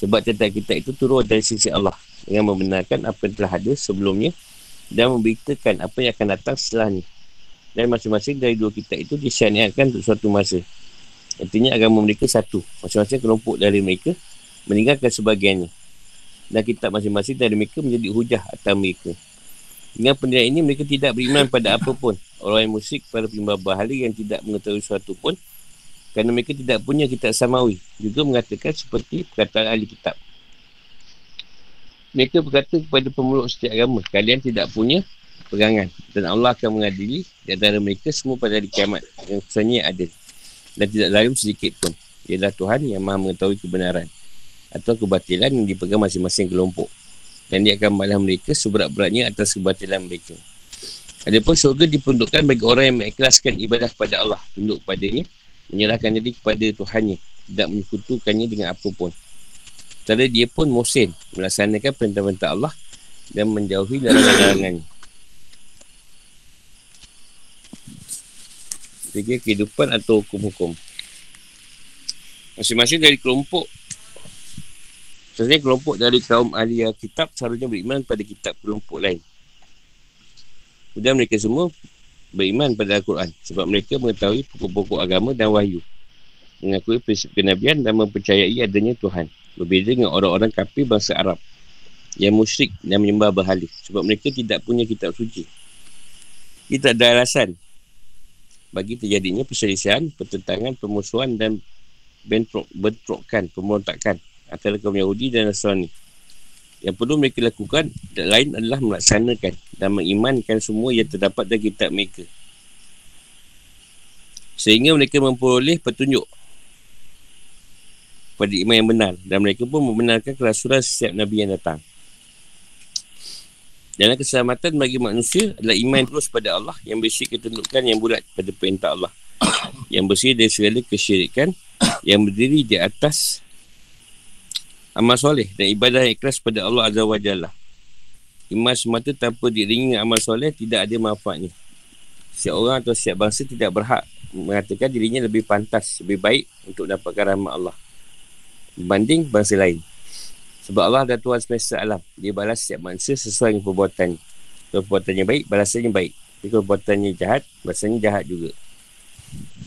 Sebab tentang kita itu turun dari sisi Allah dengan membenarkan apa yang telah ada sebelumnya dan memberitakan apa yang akan datang setelahnya. Dan masing-masing dari dua kitab itu disyariatkan untuk suatu masa. Artinya agama mereka satu. Masing-masing kelompok dari mereka meninggalkan sebagiannya. Dan kitab masing-masing dari mereka menjadi hujah atas mereka. Dengan pendirian ini mereka tidak beriman pada apa pun. Orang yang musyrik pada penyembah bahala yang tidak mengetahui sesuatu pun kerana mereka tidak punya kitab samawi juga mengatakan seperti perkataan ahli kitab mereka berkata kepada pemeluk setiap agama kalian tidak punya pegangan dan Allah akan mengadili di antara mereka semua pada hari kiamat yang kesannya ada dan tidak lain sedikit pun. Ialah Tuhan yang maha mengetahui kebenaran atau kebatilan yang dipegang masing-masing kelompok. Dan dia akan membalas mereka seberat-beratnya atas kebatilan mereka. Adapun syurga diperuntukkan bagi orang yang mengikhlaskan ibadah kepada Allah. Tunduk padanya menyerahkan diri kepada Tuhannya tidak menyekutukannya dengan apa pun. Setelah dia pun musin melaksanakan perintah-perintah Allah dan menjauhi larangan-larangannya Tiga kehidupan atau hukum-hukum. Masing-masing dari kelompok Sebenarnya kelompok dari kaum ahli kitab seharusnya beriman pada kitab kelompok lain. Kemudian mereka semua beriman pada Al-Quran sebab mereka mengetahui pokok-pokok agama dan wahyu mengakui prinsip kenabian dan mempercayai adanya Tuhan. Berbeza dengan orang-orang kafir bangsa Arab yang musyrik dan menyembah berhala sebab mereka tidak punya kitab suci. Kita ada alasan bagi terjadinya perselisihan, pertentangan, permusuhan dan bentrok, bentrokan, pemberontakan antara kaum Yahudi dan Nasrani. Yang perlu mereka lakukan lain adalah melaksanakan dan mengimankan semua yang terdapat dalam kitab mereka. Sehingga mereka memperoleh petunjuk pada iman yang benar dan mereka pun membenarkan kerasulan setiap Nabi yang datang. Dan keselamatan bagi manusia adalah iman terus pada Allah yang bersih ketundukan yang bulat pada perintah Allah. Yang bersih dari segala kesyirikan yang berdiri di atas amal soleh dan ibadah yang ikhlas pada Allah Azza wa Jalla. Iman semata tanpa diringi amal soleh tidak ada manfaatnya. Setiap orang atau setiap bangsa tidak berhak mengatakan dirinya lebih pantas, lebih baik untuk dapatkan rahmat Allah berbanding bangsa lain. Sebab Allah adalah Tuhan semesta alam. Dia balas setiap manusia sesuai dengan perbuatan. Kalau perbuatannya baik, balasannya baik. Kalau perbuatannya jahat, balasannya jahat juga.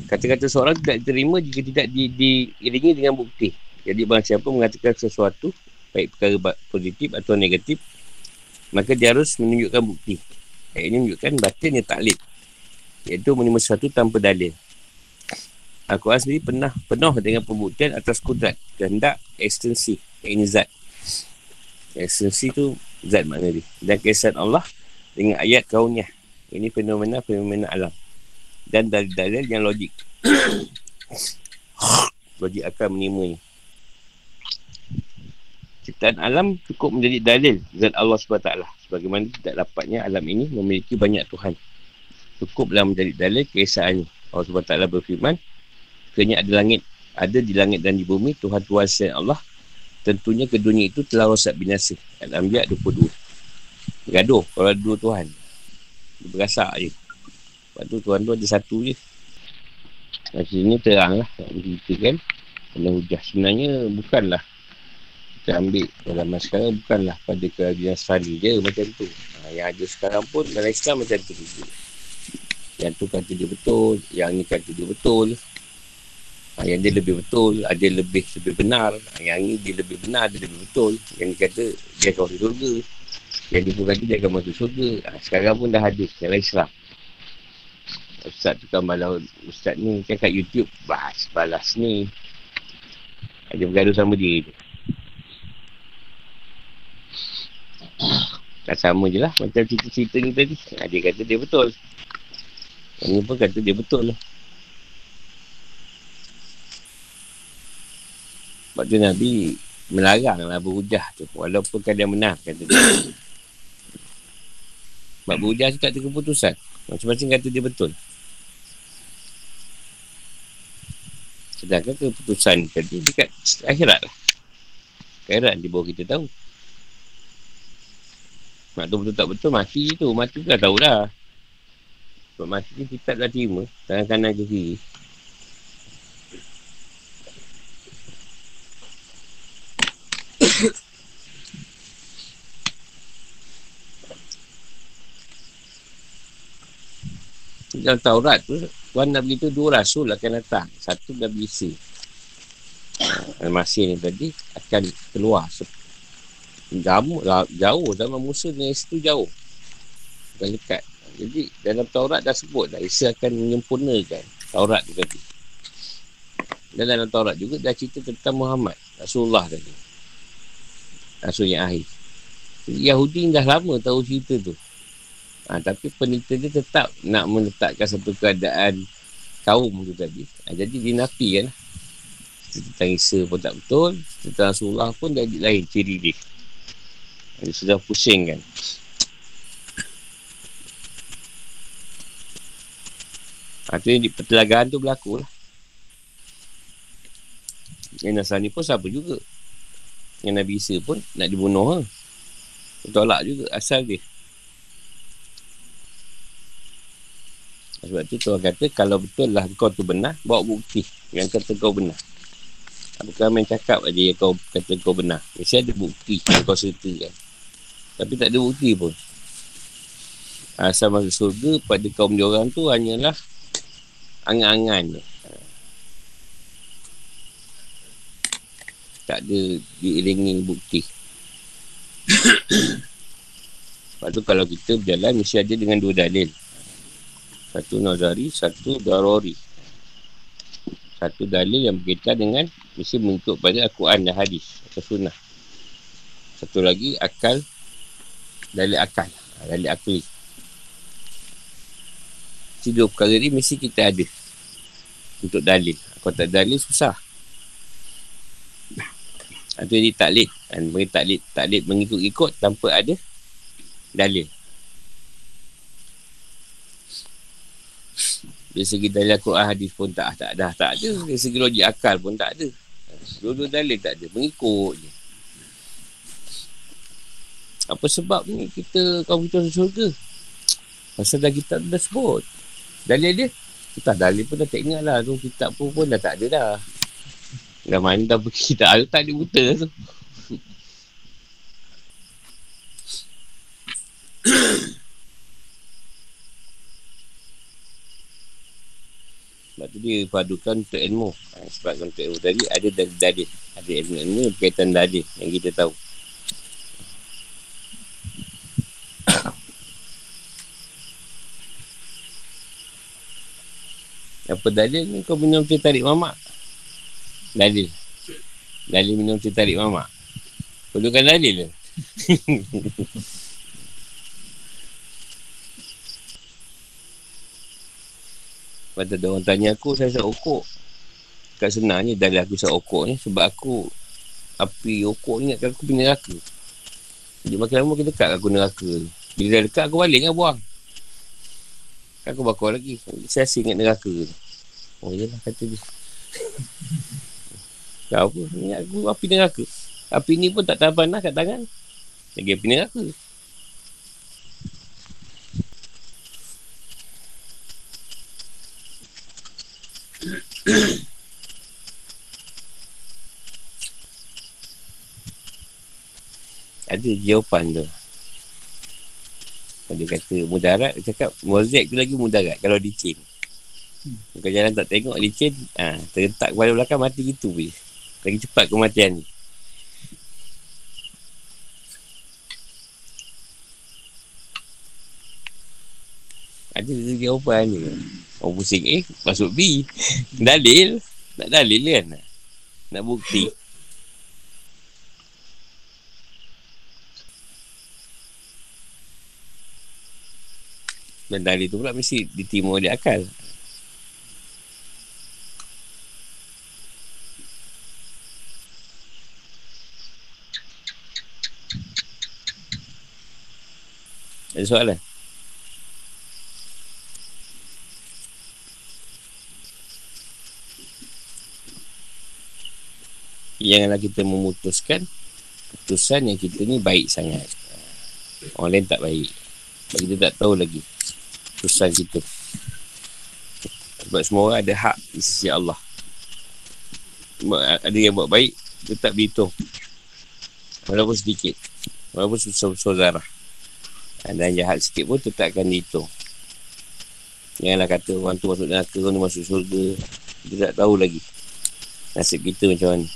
Kata-kata seorang tidak diterima jika tidak di, diiringi dengan bukti. Jadi bang siapa mengatakan sesuatu, baik perkara positif atau negatif, maka dia harus menunjukkan bukti. Ini menunjukkan batinnya taklid. Iaitu menerima sesuatu tanpa dalil. Al-Quran sendiri pernah penuh dengan pembuktian atas kudrat, kehendak, ekstensi, ini zat. Esensi tu zat makna dia. Dan kesan Allah dengan ayat kaunnya. Ini fenomena-fenomena alam. Dan dalil-dalil yang logik. logik akan menerimanya. Ciptaan alam cukup menjadi dalil zat Allah SWT. Sebagaimana tidak dapatnya alam ini memiliki banyak Tuhan. Cukuplah menjadi dalil keesaannya. Allah SWT berfirman, Kerana ada langit, ada di langit dan di bumi, Tuhan-Tuhan Allah tentunya keduanya itu telah rosak binasa. Al-Anbiya 22. Gaduh kalau dua Tuhan. Dia berasak je. Sebab tu Tuhan tu ada satu je. Kat sini terang lah. Kita kan. Kena hujah. Sebenarnya bukanlah. Kita ambil dalam sekarang bukanlah pada kerajaan Sani je macam tu. Ha, yang ada sekarang pun dalam Islam macam tu. Yang tu kata dia betul. Yang ni kata dia betul. Ha, yang dia lebih betul, ada lebih lebih benar. Yang ini dia lebih benar, dia lebih betul. Yang dia kata dia akan masuk surga. Yang dia pun kata dia akan masuk surga. Ha, sekarang pun dah hadis dalam Islam. Ustaz tu kan balas Ustaz ni kan kat YouTube balas, balas ni. Dia bergaduh sama dia je. Tak sama je lah macam cerita-cerita ni tadi. Ha, dia kata dia betul. Yang ni pun kata dia betul lah. Sebab tu Nabi melarang lah berhujah tu. Walaupun kadang menang kata dia. Sebab berhujah tu tak ada keputusan. Macam-macam kata dia betul. Sedangkan keputusan tadi dekat akhirat lah. Akhirat dia bawa kita tahu. Mak tu betul tak betul, mati tu. Mati tu dah tahu dah. Sebab mati ni kita dah terima. Tangan kanan ke kiri. dalam Taurat tu Tuhan nak beritahu dua rasul akan datang. Satu Nabi Isa uh, masih ni tadi akan keluar. Jauh, jauh. Zaman Musa dengan Isa tu jauh. Bukan dekat. Jadi dalam Taurat dah sebut dah. Isa akan menyempurnakan Taurat tu tadi. Dan dalam Taurat juga dah cerita tentang Muhammad Rasulullah tadi Rasul yang akhir Yahudi dah lama tahu cerita tu Ha, tapi penelitian dia tetap nak meletakkan satu keadaan kaum tu tadi. Ha, jadi dia nafi kan. Tentang Isa pun tak betul. Tentang Rasulullah pun dah lain ciri dia. Dia sudah pusing kan. Yang di pertelagaan tu berlaku lah. Yang Nasrani pun sama juga. Yang Nabi Isa pun nak dibunuh lah. Tolak juga asal dia. Sebab tu Tuhan kata kalau betul lah kau tu benar, bawa bukti yang kata kau benar. Bukan main cakap aja yang kau kata kau benar. Mesti ada bukti yang kau sertakan. Tapi tak ada bukti pun. Asal masuk surga pada kaum dia orang tu hanyalah angan-angan Tak ada diiringi bukti. Sebab tu kalau kita berjalan mesti ada dengan dua dalil. Satu nazari, satu darori. Satu dalil yang berkaitan dengan mesti mengikut pada Al-Quran dan hadis atau sunnah. Satu lagi akal dalil akal. Dalil akli. Tiga perkara ni mesti kita ada untuk dalil. Kalau tak dalil susah. Itu jadi taklid. Dan bagi taklid, taklid mengikut-ikut tanpa ada dalil. Dari segi dalil Al-Quran hadis pun tak, tak ada, tak ada. Dari segi logik akal pun tak ada. Dua-dua dalil tak ada. Mengikut je. Apa sebab ni kita kau kita surga? Pasal dah kita dah sebut. Dalil dia? Kita dalil pun dah tak ingat lah. Kitab pun, pun dah tak ada dah. Dah mana dah pergi tak ada, tak ada buta tu. Sebab tu dia padukan untuk ilmu. Ha, sebab untuk ilmu tadi ada dalil-dalil. Ada ilmu-ilmu berkaitan dalil yang kita tahu. Apa dalil ni kau minum teh tarik mamak? Dalil. Dalil minum teh tarik mamak. Perlukan dalil ke? Pada ada orang tanya aku, saya isap okok. Kat senangnya dalil aku isap okok ni sebab aku api okok ni ingatkan aku punya neraka. Jadi makin lama makin dekat aku neraka. Bila dah dekat aku balik kan buang. Aku bakar lagi. Saya asyik ingat neraka. Oh iyalah kata dia. Kau apa? Ingat aku api neraka. Api ni pun tak tahan panas kat tangan. Lagi api neraka. Ada jawapan tu. Dia kata mudarat, dia cakap mozek tu lagi mudarat kalau licin. Kau jalan tak tengok licin, ha, terletak kepala belakang mati gitu boleh. Lagi cepat kematian ni. Ada jawapan ni. Orang pusing, eh, masuk B. Dalil. Nak dalil kan? Nak bukti. Dan dalil tu pula mesti ditimur oleh akal. Ada soalan? Janganlah kita memutuskan. Keputusan yang kita ni baik sangat. Orang lain tak baik. Kita tak tahu lagi Keputusan kita. Sebab semua orang ada hak Di sisi Allah. Ada yang buat baik Tetap dihitung. Walaupun sedikit. Walaupun susah-susah zarah dan jahat sikit pun tetap akan dihitung. Janganlah kata orang tu masuk neraka, orang tu masuk surga Kita tak tahu lagi. Nasib kita macam mana.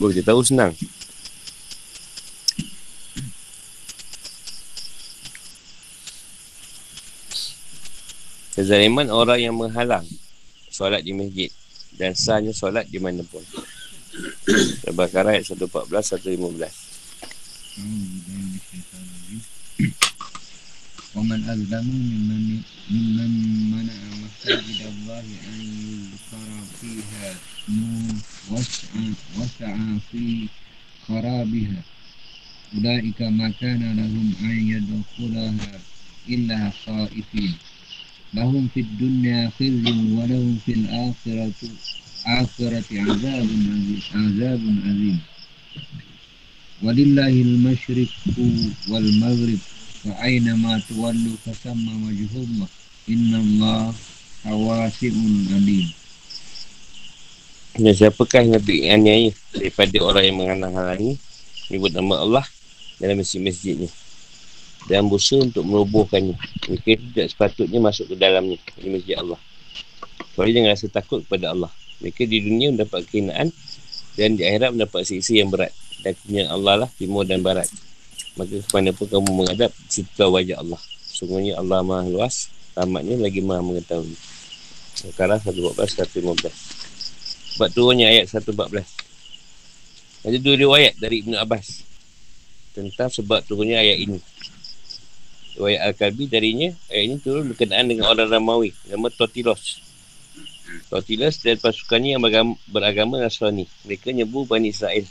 Boleh kita tahu senang? Kezaliman orang yang menghalang Solat di masjid Dan sahnya solat di mana pun. Al-Baqarah ayat 114-115 ومن أظلم ممن ممن منع مساجد الله أن يذكر فيها وسعى وسعى في خرابها. أولئك ما كان لهم أن يدخلها إلا خائفين. لهم في الدنيا خزي ولهم في الآخرة آخرة عذاب عظيم عذاب عظيم. ولله المشرق والمغرب. Fa'ayna ma tuwallu fasamma wajuhumma Inna Allah awasimun alim. Dan siapakah yang lebih aniaya Daripada orang yang mengandang hal ini? Menyebut nama Allah Dalam masjid-masjid ni. Dan busa untuk merobohkannya. Mereka tidak sepatutnya masuk ke dalamnya Di masjid Allah. Kecuali jangan rasa takut kepada Allah. Mereka di dunia mendapat kehinaan Dan di akhirat mendapat siksa yang berat. Dan kenyataan Allah lah timur dan barat maka kepada pun kamu menghadap situlah wajah Allah. Sungguhnya Allah maha luas Tamatnya lagi maha mengetahui. Al-Qarah 114-115 Sebab turunnya ayat 114 Ada dua riwayat dari Ibn Abbas Tentang sebab turunnya ayat ini. Riwayat Al-Kalbi darinya Ayat ini turun berkenaan dengan orang Ramawi Nama Totilos. Totilos dan pasukannya yang beragama Nasrani. Mereka nyebu Bani Israel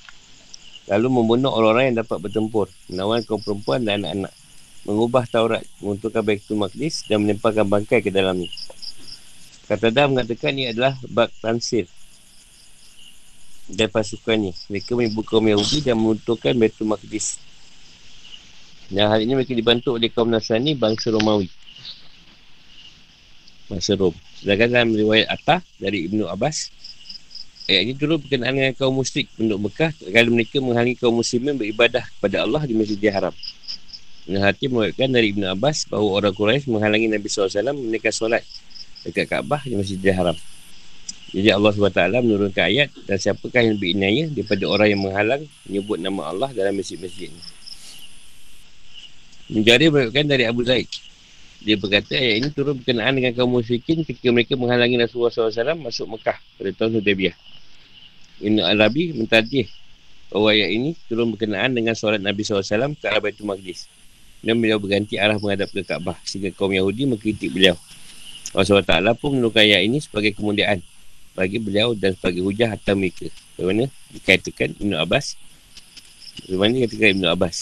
Lalu membunuh orang-orang yang dapat bertempur. Menawan kaum perempuan dan anak-anak. Mengubah Taurat Menguntungkan Baitul Maqdis Dan menempatkan bangkai ke dalamnya. Kata dah mengatakan ini adalah Bak Tansir Dan pasukannya. Mereka menyebut kaum Yahudi Dan menguntungkan Baitul Maqdis. Dan hal ini mereka dibantu oleh kaum Nasrani Bangsa Romawi. Bangsa Rom. Sedangkan dalam riwayat Atta Dari Ibnu Abbas Ayat ini turun berkenaan dengan kaum musyrik penduduk Mekah kalau mereka menghalangi kaum muslimin beribadah kepada Allah di Masjidil Haram. Ibn Hatim mengatakan dari Ibn Abbas bahawa orang Quraisy menghalangi Nabi SAW menikah solat dekat Kaabah di Masjidil Haram. Jadi Allah SWT menurunkan ayat dan siapakah yang lebih inaya daripada orang yang menghalang menyebut nama Allah dalam masjid-masjid ini. Menjari mengatakan dari Abu Zaid. Dia berkata ayat ini turun berkenaan dengan kaum musyrikin ketika mereka menghalangi Rasulullah SAW masuk Mekah pada tahun Hudaybiyah. Ibn Arabi mentadih bahawa ayat ini turun berkenaan dengan solat Nabi SAW ke arah Baitul Maqdis. Dan beliau berganti arah menghadap ke Kaabah sehingga kaum Yahudi mengkritik beliau. Allah SWT pun menurunkan ayat ini sebagai kemuliaan bagi beliau dan sebagai hujah atas mereka. Bagaimana dikatakan Ibn Abbas? Bagaimana dikatakan Ibn Abbas?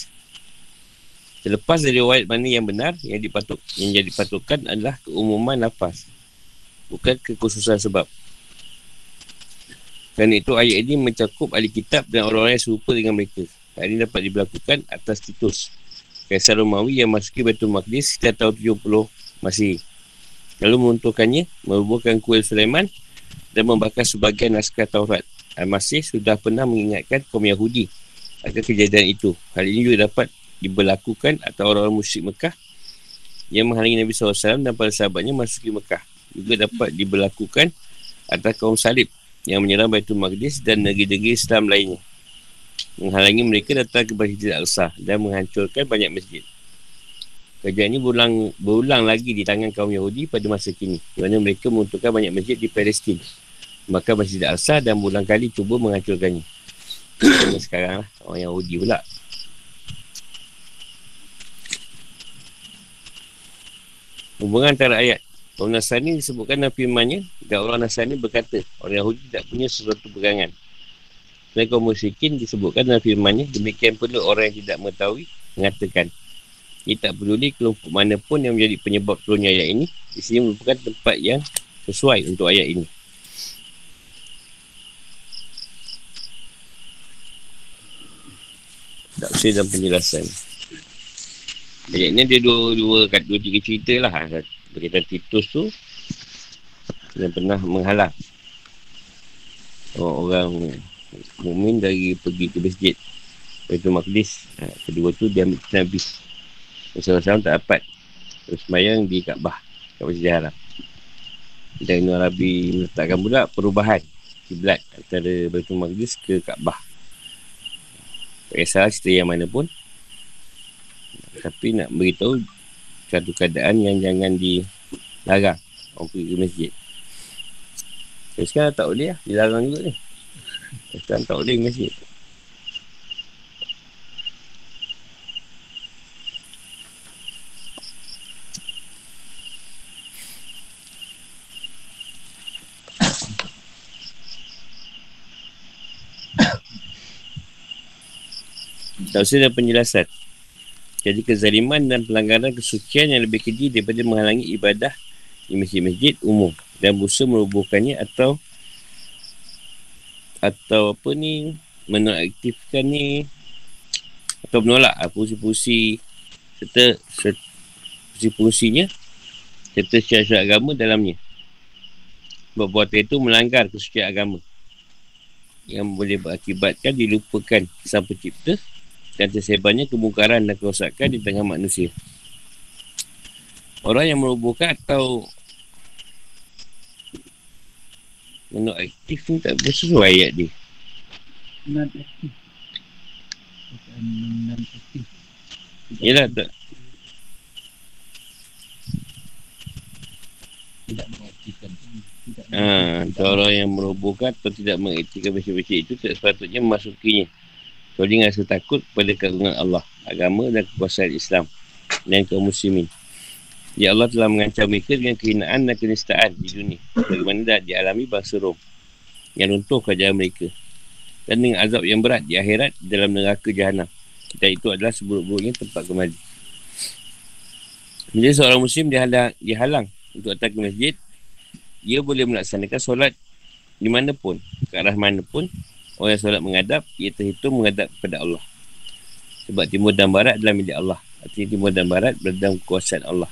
Terlepas dari riwayat mana yang benar yang dipatuk yang jadi patukan adalah keumuman nafas. Bukan kekhususan sebab. Dan itu ayat ini mencakup ahli kitab dan orang-orang yang serupa dengan mereka. Hal ini dapat diberlakukan atas Titus. Kaisar Romawi yang masuki Baitul Maqdis sekitar tahun 70 masih. Lalu menunturkannya, merubuhkan kuil Sulaiman dan membakar sebagian naskah Taurat. Al-Masih sudah pernah mengingatkan kaum Yahudi akan kejadian itu. Hal ini juga dapat diberlakukan atau orang-orang musyrik Mekah yang menghalangi Nabi SAW dan para sahabatnya masuki Mekah. Juga dapat diberlakukan atas kaum salib yang menyerang Baitul Maqdis dan negeri-negeri Islam lainnya. Menghalangi mereka datang ke Masjid Al-Aqsa dan menghancurkan banyak masjid. Kerja ini berulang, berulang lagi di tangan kaum Yahudi pada masa kini. Di mana mereka menuntukkan banyak masjid di Palestin. Maka Masjid Al-Aqsa dan berulang kali cuba menghancurkannya. sekarang lah, orang Yahudi pula. Hubungan antara ayat Orang Nasrani disebutkan dalam firmannya dan orang Nasrani berkata orang Yahudi tidak punya sesuatu pegangan. Dan kaum musyrikin disebutkan dalam firmannya demikian pula orang yang tidak mengetahui mengatakan ia tak peduli kelompok mana pun yang menjadi penyebab turunnya ayat ini di sini merupakan tempat yang sesuai untuk ayat ini. Tak dalam penjelasan. Ayat ini ada dua, dua, dua, dua tiga cerita lah berkaitan Titus tu yang pernah menghalang orang-orang mukmin dari pergi ke masjid itu Maqdis. Ha, kedua tu dia ambil Nabi Rasulullah tak dapat. Terus semayang di Kaabah kat Masjid Haram dan Ibn Arabi meletakkan pula perubahan kiblat antara Baitul Maqdis ke Kaabah. Tak kisah cerita yang mana pun. Tapi nak beritahu satu keadaan yang jangan dilarang orang pergi ke masjid. Jadi sekarang tak boleh lah. Dilarang juga ni. Sekarang tak boleh ke masjid. Tak usah ada penjelasan. Jadi kezaliman dan pelanggaran kesucian yang lebih keji daripada menghalangi ibadah di masjid-masjid umum. Dan berusaha merubuhkannya atau atau apa ni menonaktifkan ni atau menolak. Ah, fungsi-fungsi serta fungsi-fungsinya serta syiar-syiar agama dalamnya. Buatan itu melanggar kesucian agama yang boleh berakibatkan dilupakan sang pencipta dan tersebarnya kemungkaran dan kerosakan di tengah manusia. Orang yang merobohkan atau menurut aktif ni tak bersesuai ayat dia. Non-aktif. Non-aktif. Yelah tak. tidak mengertikan tidak Ha, orang yang merobohkan atau tidak mengetikkan masjid-masjid itu tak sepatutnya memasukinya. So dia rasa takut pada keagungan Allah, agama dan kekuasaan Islam dan kaum muslimin. Ya Allah telah mengancam mereka dengan kehinaan dan kenistaan di dunia. Bagaimana dah dialami bangsa Rom yang runtuh kerajaan mereka. Dan dengan azab yang berat di akhirat dalam neraka jahanam. Dan itu adalah seburuk-buruknya tempat kembali. Jadi seorang muslim dihalang, dihalang untuk datang ke masjid dia boleh melaksanakan solat di mana pun, ke arah mana pun orang yang solat menghadap, ia terhitung menghadap kepada Allah. Sebab timur dan barat adalah milik Allah. Artinya timur dan barat berada dalam kekuasaan Allah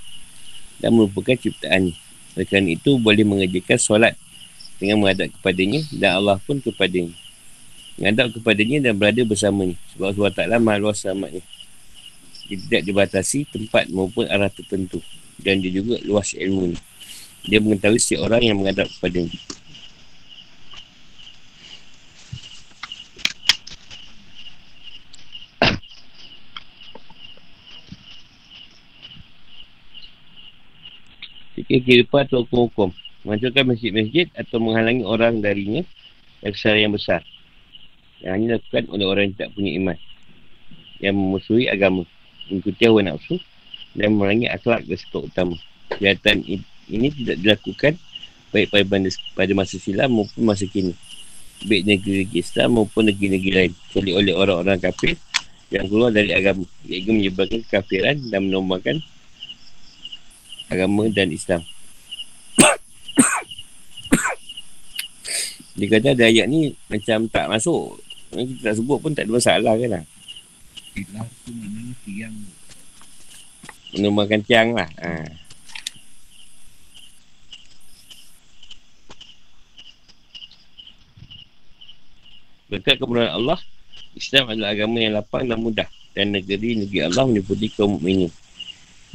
dan merupakan ciptaannya. Oleh kerana itu, boleh mengerjakan solat dengan menghadap kepadanya dan Allah pun kepadanya. Menghadap kepadanya dan berada bersamanya. Sebab Allah Ta'ala maha luas selamatnya. Dia tidak dibatasi tempat maupun arah tertentu. Dan dia juga luas ilmu ni. Dia mengetahui setiap orang yang menghadap kepadanya. Kehidupan atau hukum-hukum. Menghancurkan masjid-masjid atau menghalangi orang darinya kesalahan yang besar. Yang hanya dilakukan oleh orang yang tak punya iman. Yang memusuhi agama. Mengikuti hawa nafsu dan memerangi akhlak dan sebab utama. Kejahatan ini tidak dilakukan baik pada, masa silam maupun masa kini. Baik negeri Islam maupun negeri-negeri lain. Kecuali oleh orang-orang kafir yang keluar dari agama. Iaitu menyebabkan kekafiran dan menombakkan agama dan Islam. Dia kata ada ayat ni macam tak masuk. Kita tak sebut pun tak ada masalah kan lah. Ilah tu maknanya tiang Menumbangkan tiang lah. Ha. Berkat kemudahan Allah, Islam adalah agama yang lapang dan mudah. Dan negeri-negeri Allah meniputi kaum mukminin.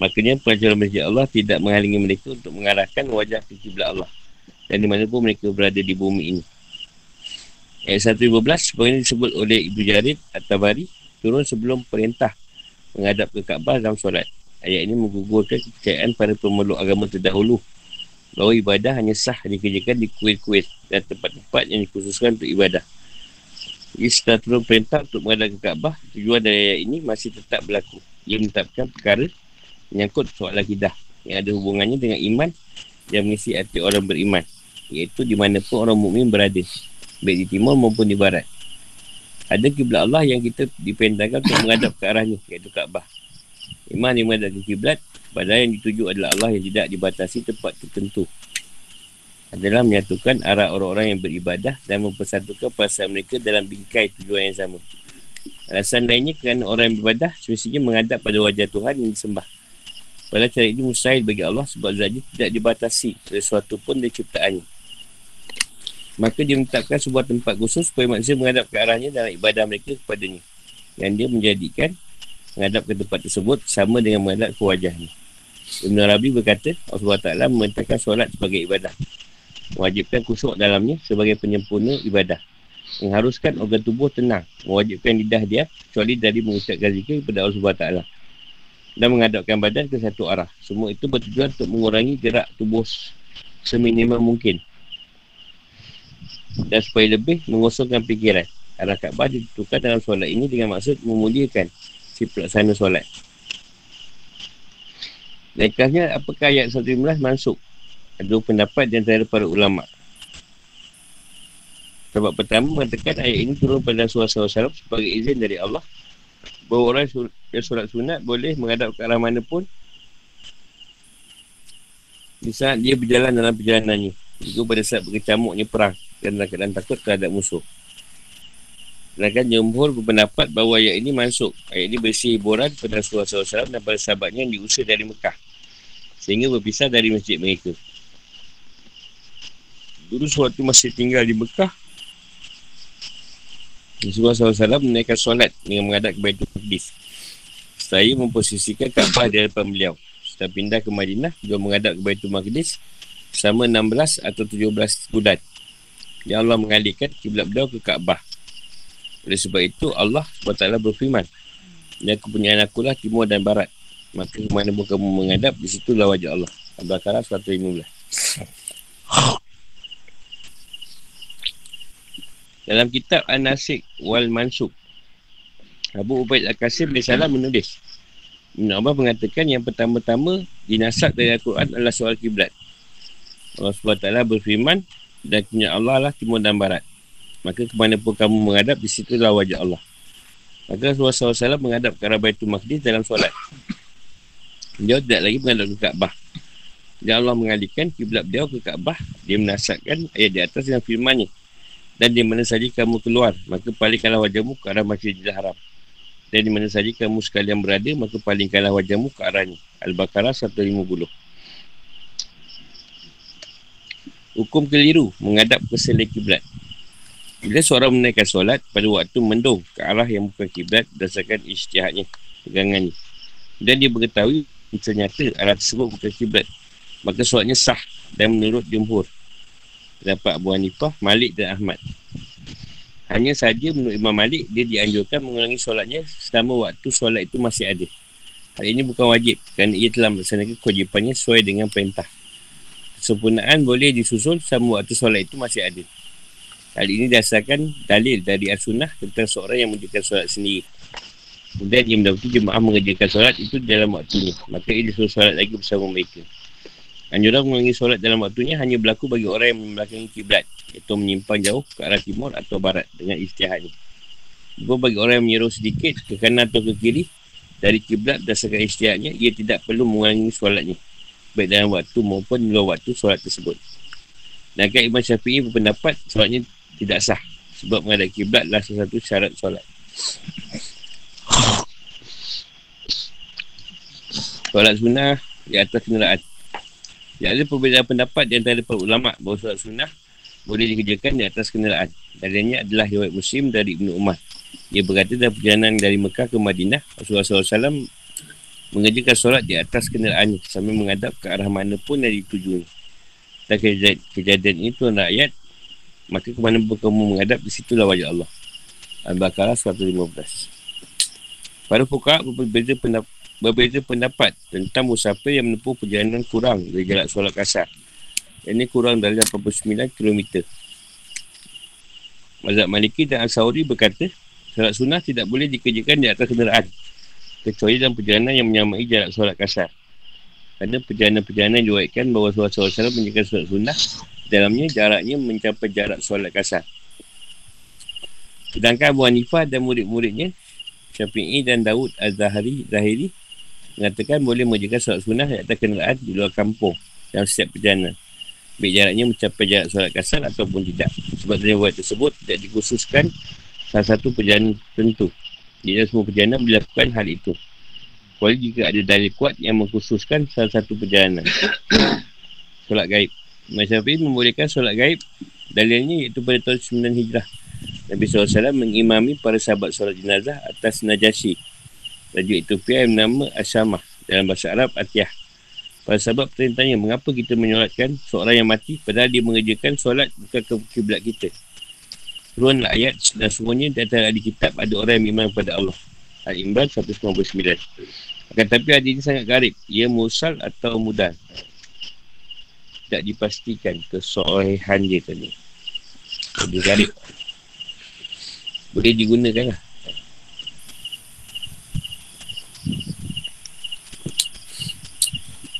Makanya pelajaran masjid Allah tidak menghalangi mereka untuk mengarahkan wajah ke kiblat Allah. Dan di mana pun mereka berada di bumi ini. Ayat 115, sebagaimana disebut oleh Ibu Jarid At-Tabari, turun sebelum perintah menghadap ke Kaabah dalam solat. Ayat ini menggugurkan kepercayaan para pemeluk agama terdahulu bahawa ibadah hanya sah dikerjakan di kuil-kuil dan tempat-tempat yang dikhususkan untuk ibadah. Turun perintah untuk menghadap ke Kaabah, tujuan dari ayat ini masih tetap berlaku. Ia menetapkan perkara menyangkut soal akidah yang ada hubungannya dengan iman yang mengisi hati orang beriman iaitu di mana pun orang mukmin berada baik di timur maupun di barat ada kiblat Allah yang kita dipendangkan untuk menghadap ke arahnya iaitu Kaabah iman yang menghadap ke kiblat padahal yang dituju adalah Allah yang tidak dibatasi tempat tertentu adalah menyatukan arah orang-orang yang beribadah dan mempersatukan perasaan mereka dalam bingkai tujuan yang sama. Alasan lainnya kerana orang yang beribadah semestinya menghadap pada wajah Tuhan yang disembah. Pada cara ini mustahil bagi Allah sebab zatnya tidak dibatasi oleh sesuatu pun dari ciptaannya. Maka dia menetapkan sebuah tempat khusus supaya manusia menghadap ke arahnya dalam ibadah mereka kepadanya. Yang dia menjadikan menghadap ke tempat tersebut sama dengan menghadap ke wajahnya. Ibn Arabi berkata, Allah Ta'ala memerintahkan solat sebagai ibadah. Mewajibkan kusuk dalamnya sebagai penyempurna ibadah. Mengharuskan organ tubuh tenang. Mewajibkan lidah dia kecuali dari mengucapkan zikir kepada Allah Taala dan menghadapkan badan ke satu arah. Semua itu bertujuan untuk mengurangi gerak tubuh seminimum mungkin. Dan supaya lebih mengosongkan fikiran. Arah Kaabah ditentukan dalam solat ini dengan maksud memuliakan si pelaksana solat. Lekasnya apakah ayat 115 masuk? Ada pendapat di antara para ulama. Sebab pertama mengatakan ayat ini turun pada suara-suara salaf sebagai izin dari Allah bahawa orang yang solat sunat boleh menghadap ke arah mana pun di saat dia berjalan dalam perjalanannya juga pada saat berkecamuknya perang dan dalam keadaan takut terhadap musuh Sedangkan Jumhur berpendapat bahawa ayat ini masuk. Ayat ini berisi hiburan pada Rasulullah SAW dan pada sahabatnya yang diusir dari Mekah. Sehingga berpisah dari masjid mereka. Dulu suatu masih tinggal di Mekah, Rasulullah SAW menaikkan solat dengan menghadap ke Baitul Maqdis. Saya memposisikan Kaabah di hadapan beliau. Setelah pindah ke Madinah, beliau menghadap ke Baitul Maqdis selama 16 atau 17 bulan. Ya Allah mengalihkan kiblat beliau ke Kaabah. Oleh sebab itu, Allah SWT berfirman, Dan kepunyaan akulah timur dan barat. Maka kemana pun kamu menghadap, di situlah wajah Allah. Al-Baqarah 115. Dalam kitab An-Nasik wal Mansuk Abu Ubaid Al-Qasim Bisalah menulis Ibn Abbas mengatakan yang pertama-tama dinasab dari Al-Quran adalah soal kiblat. Allah SWT berfirman dan punya Allah lah timur dan barat. Maka kemana pun kamu menghadap, di situlah wajah Allah. Maka Rasulullah SAW menghadap ke arah Baitul Maqdis dalam solat. Dia tidak lagi menghadap ke Kaabah. Dan Allah mengalihkan kiblat beliau ke Kaabah. Dia menasabkan ayat di atas dengan firmannya. Dan di mana saja kamu keluar, maka palingkanlah wajahmu ke arah Masjidil Haram dan di mana saja kamu sekalian berada maka palingkanlah wajahmu ke arahnya Al-Baqarah 150 Hukum keliru menghadap ke selain kiblat. Bila seorang menaikkan solat pada waktu mendung ke arah yang bukan kiblat berdasarkan isytihadnya, pegangannya. Dan dia mengetahui ternyata arah tersebut bukan kiblat. Maka solatnya sah dan menurut jumhur. Dapat Abu Hanifah, Malik dan Ahmad. Hanya saja menurut Imam Malik, dia dianjurkan mengulangi solatnya selama waktu solat itu masih ada. Hal ini bukan wajib kerana ia telah melaksanakan kewajipannya sesuai dengan perintah. Kesempurnaan boleh disusul selama waktu solat itu masih ada. Hal ini dasarkan dalil dari As-Sunnah tentang seorang yang mengerjakan solat sendiri. Kemudian dia mendapati jemaah mengerjakan solat itu dalam waktunya. Maka ia disuruh solat lagi bersama mereka. Anjuran mengulangi solat dalam waktunya hanya berlaku bagi orang yang membelakangi kiblat iaitu menyimpan jauh ke arah timur atau barat dengan istihad ni. Juga bagi orang yang menyeruh sedikit ke kanan atau ke kiri dari kiblat berdasarkan istihadnya, ia tidak perlu mengulangi solatnya. Baik dalam waktu maupun luar waktu solat tersebut. Dan kan Imam Syafi'i berpendapat solatnya tidak sah. Sebab menghadap kiblat adalah salah satu syarat solat. Solat sunnah di atas kenderaan. Ya, ada perbezaan pendapat di antara para ulama bahawa solat sunnah boleh dikerjakan di atas kenderaan. Darinya adalah riwayat Muslim dari Ibnu Umar. Dia berkata dalam perjalanan dari Mekah ke Madinah, Rasulullah SAW mengerjakan solat di atas kenderaannya sambil menghadap ke arah mana pun yang dituju. Dan kejadian, kejadian ini tuan rakyat, maka ke mana pun kamu menghadap, di situlah wajah Allah. Al-Baqarah 115. Para pukak berbeza pendapat berbeza pendapat tentang musafir yang menempuh perjalanan kurang dari jarak solat kasar. Ini kurang dari 89 km. Mazhab Maliki dan Al-Sawri berkata, solat sunnah tidak boleh dikerjakan di atas kenderaan. Kecuali dalam perjalanan yang menyamai jarak solat kasar. Kerana perjalanan-perjalanan diwaikan bahawa solat solat salam menjaga solat sunnah, dalamnya jaraknya mencapai jarak solat kasar. Sedangkan Abu Hanifah dan murid-muridnya, Syafi'i dan Daud Az-Zahari, Zahiri, mengatakan boleh menjaga solat sunnah di atas kenderaan di luar kampung dalam setiap perjalanan. Baik jaraknya mencapai jarak solat kasar ataupun tidak. Sebab buat tersebut tidak dikhususkan salah satu perjalanan tertentu. Di dalam semua perjalanan dilakukan hal itu. Kecuali jika ada dalil kuat yang mengkhususkan salah satu perjalanan. solat gaib. Masyafi membolehkan solat gaib. Dalilnya iaitu pada tahun 9 Hijrah. Nabi SAW mengimami para sahabat solat jenazah atas Najasyi Raja Ethiopia yang bernama Asyamah dalam bahasa Arab Atiyah. Pada sebab perintahnya, mengapa kita menyolatkan seorang yang mati padahal dia mengerjakan solat bukan ke kiblat kita. Turunlah ayat dan semuanya di antara ahli kitab ada orang yang memang kepada Allah. Al-Imran 199. Akan tapi hadis ini sangat garib. Ia musal atau mudah. Tak dipastikan kesolehan dia tadi. Jadi garib. Boleh digunakan lah.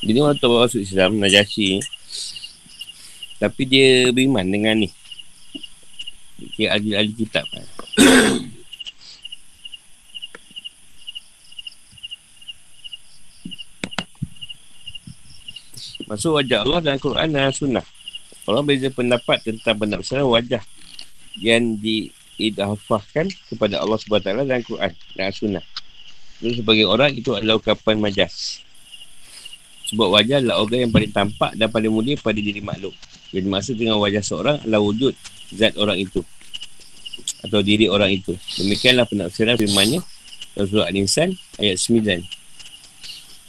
Jadi orang tahu masuk Islam Najasyi Tapi dia beriman dengan ni. Dia ahli-ahli kitab Masuk wajah Allah dalam Quran dan Sunnah. Orang beza pendapat tentang benda besar wajah Yang diidhafahkan kepada Allah SWT dalam Quran dan Sunnah Jadi sebagai orang itu adalah ukapan majas sebab wajah adalah organ yang paling tampak dan paling mulia pada diri makhluk. Jadi maksud dengan wajah seorang adalah wujud zat orang itu. Atau diri orang itu. Demikianlah penafsiran firmannya surah Al-Insan ayat 9.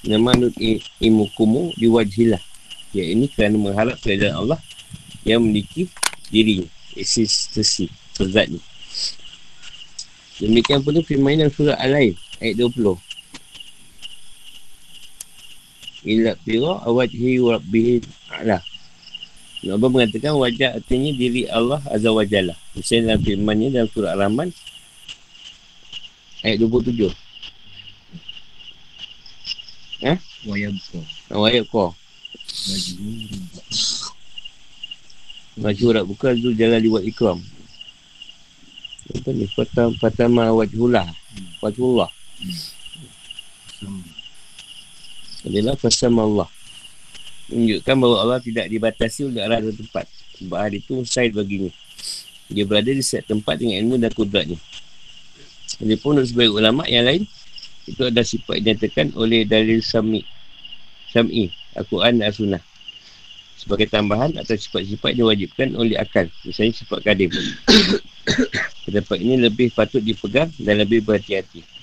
Nama nut imukumu diwajilah. Ya ini kerana mengharap keadaan Allah yang memiliki diri existensi zat ni. Demikian pula firman dalam surah Al-Ain ayat 20. ila tira wajhi rabbihi ala Nabi mengatakan wajah artinya diri Allah Azza wa Jalla. Misalnya dalam firmannya dalam surah Al-Rahman ayat 27. Ha? Wayabqa. Ayat kau. Wajhur. Majurat bukan tu jalan liwat ikram. Apa ni? Fatam, fatama wajhullah. Wajhullah. Adalah fasam Allah. Menunjukkan bahawa Allah tidak dibatasi oleh arah dan tempat. Sebab hal itu mustahil baginya. Dia berada di setiap tempat dengan ilmu dan kudratnya. Jadi pun untuk sebagai ulama' yang lain, itu ada sifat dinyatakan oleh dalil sami. Sam'i, Al-Quran dan As-Sunnah. Sebagai tambahan atau sifat-sifat diwajibkan oleh akal. Misalnya sifat kadim. Pendapat ini lebih patut dipegang dan lebih berhati-hati.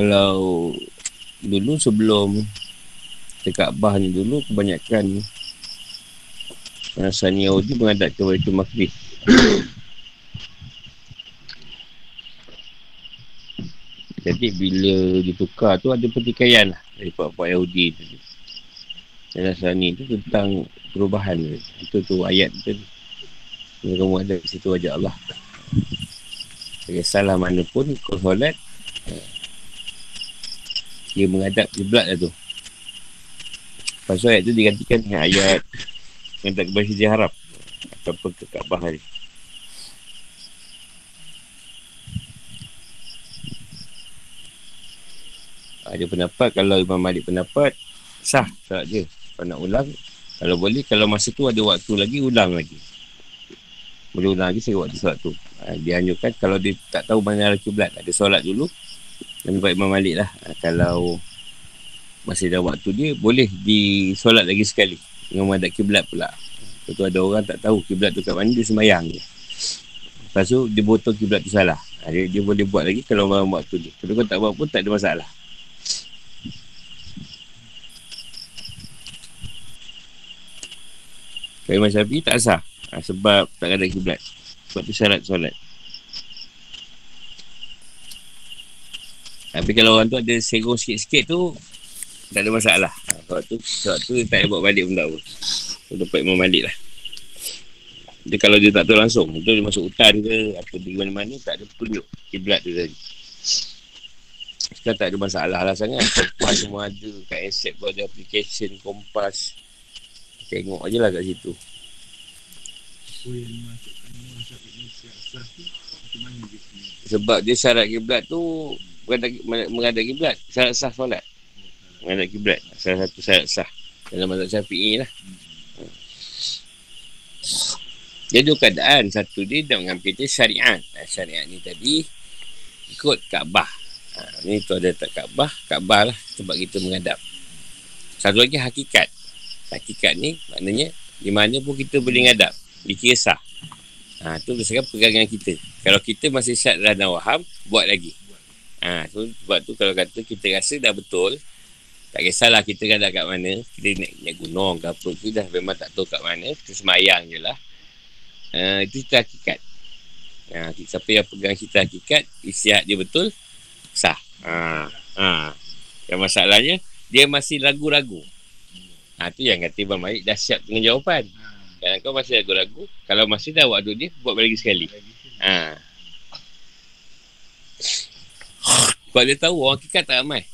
Kalau dulu sebelum dekat Kaabah ni dulu kebanyakan Nasrani Yahudi menghadap ke Baitul Maqdis. Jadi bila ditukar tu ada pertikaian lah dari pak-pak Yahudi tu. Dan Nasrani tu tentang perubahan tu. Itu tu ayat tu. Kamu ada di situ wajah Allah. Kisahlah mana pun kau solat dia menghadap kiblat lah tu. Tu ayat tu digantikan dengan ayat yang tak kebaik dia harap. Ataupun ke Kaabah ni. Ada pendapat kalau Imam Malik pendapat sah salat dia. Kalau nak ulang kalau boleh kalau masa tu ada waktu lagi ulang lagi. Boleh ulang lagi saya waktu solat tu. Ha, dia anjurkan kalau dia tak tahu mana arah kiblat ada solat dulu baik Imam Malik lah. Kalau Masih ada waktu dia Boleh disolat lagi sekali. Dengan menghadap kiblat pula. Lepas tu ada orang tak tahu kiblat tu kat mana Dia semayang je. Lepas tu dia botol kiblat tu salah. Ha, dia, dia boleh buat lagi kalau malam waktu dia. Kalau kau tak buat pun tak ada masalah. Kalau Imam Syafi'i tak sah. Ha, Sebab tak ada kiblat. Sebab tu syarat solat Tapi kalau orang tu ada serong sikit-sikit tu Tak ada masalah. Ha, Sebab tu Sebab tu tak payah buat balik pun tak apa. So dapat Imam Malik lah. Dia kalau dia tak tahu langsung dia masuk hutan ke Apa di mana-mana Tak ada petunjuk Kiblat tu tadi. Sekarang tak ada masalah lah sangat. Kompas semua ada Kat accept pun ada application Kompas. Tengok je lah kat situ. Sebab dia syarat kiblat tu menghadap kiblat syarat sah solat. Menghadap kiblat salah satu syarat sah dalam mazhab syafi'i lah. Dia dua keadaan. Satu dia dah mengambil dia syariat. Syariat ni tadi ikut Kaabah. Ha, ni tu ada tak Kaabah? Kaabah lah sebab kita menghadap. Satu lagi hakikat. Hakikat ni maknanya di mana pun kita boleh menghadap. Dikira sah. Ha, tu berdasarkan pegangan kita. Kalau kita masih syat dan waham buat lagi Ha, so, sebab tu kalau kata kita rasa dah betul, tak kisahlah kita kan dah kat mana, kita naik, naik gunung ke apa tu dah memang tak tahu kat mana, kita semayang je lah. Ha, itu cerita hakikat. Ha, siapa yang pegang cerita hakikat, istihad dia betul, sah. Ha, ha. Yang masalahnya, dia masih ragu-ragu. Ha, tu yang kata Ibn Malik dah siap dengan jawapan. Kalau kau masih ragu-ragu, kalau masih dah waktu dia, buat lagi sekali. Ha. Sebab dia tahu orang hakikat tak ramai.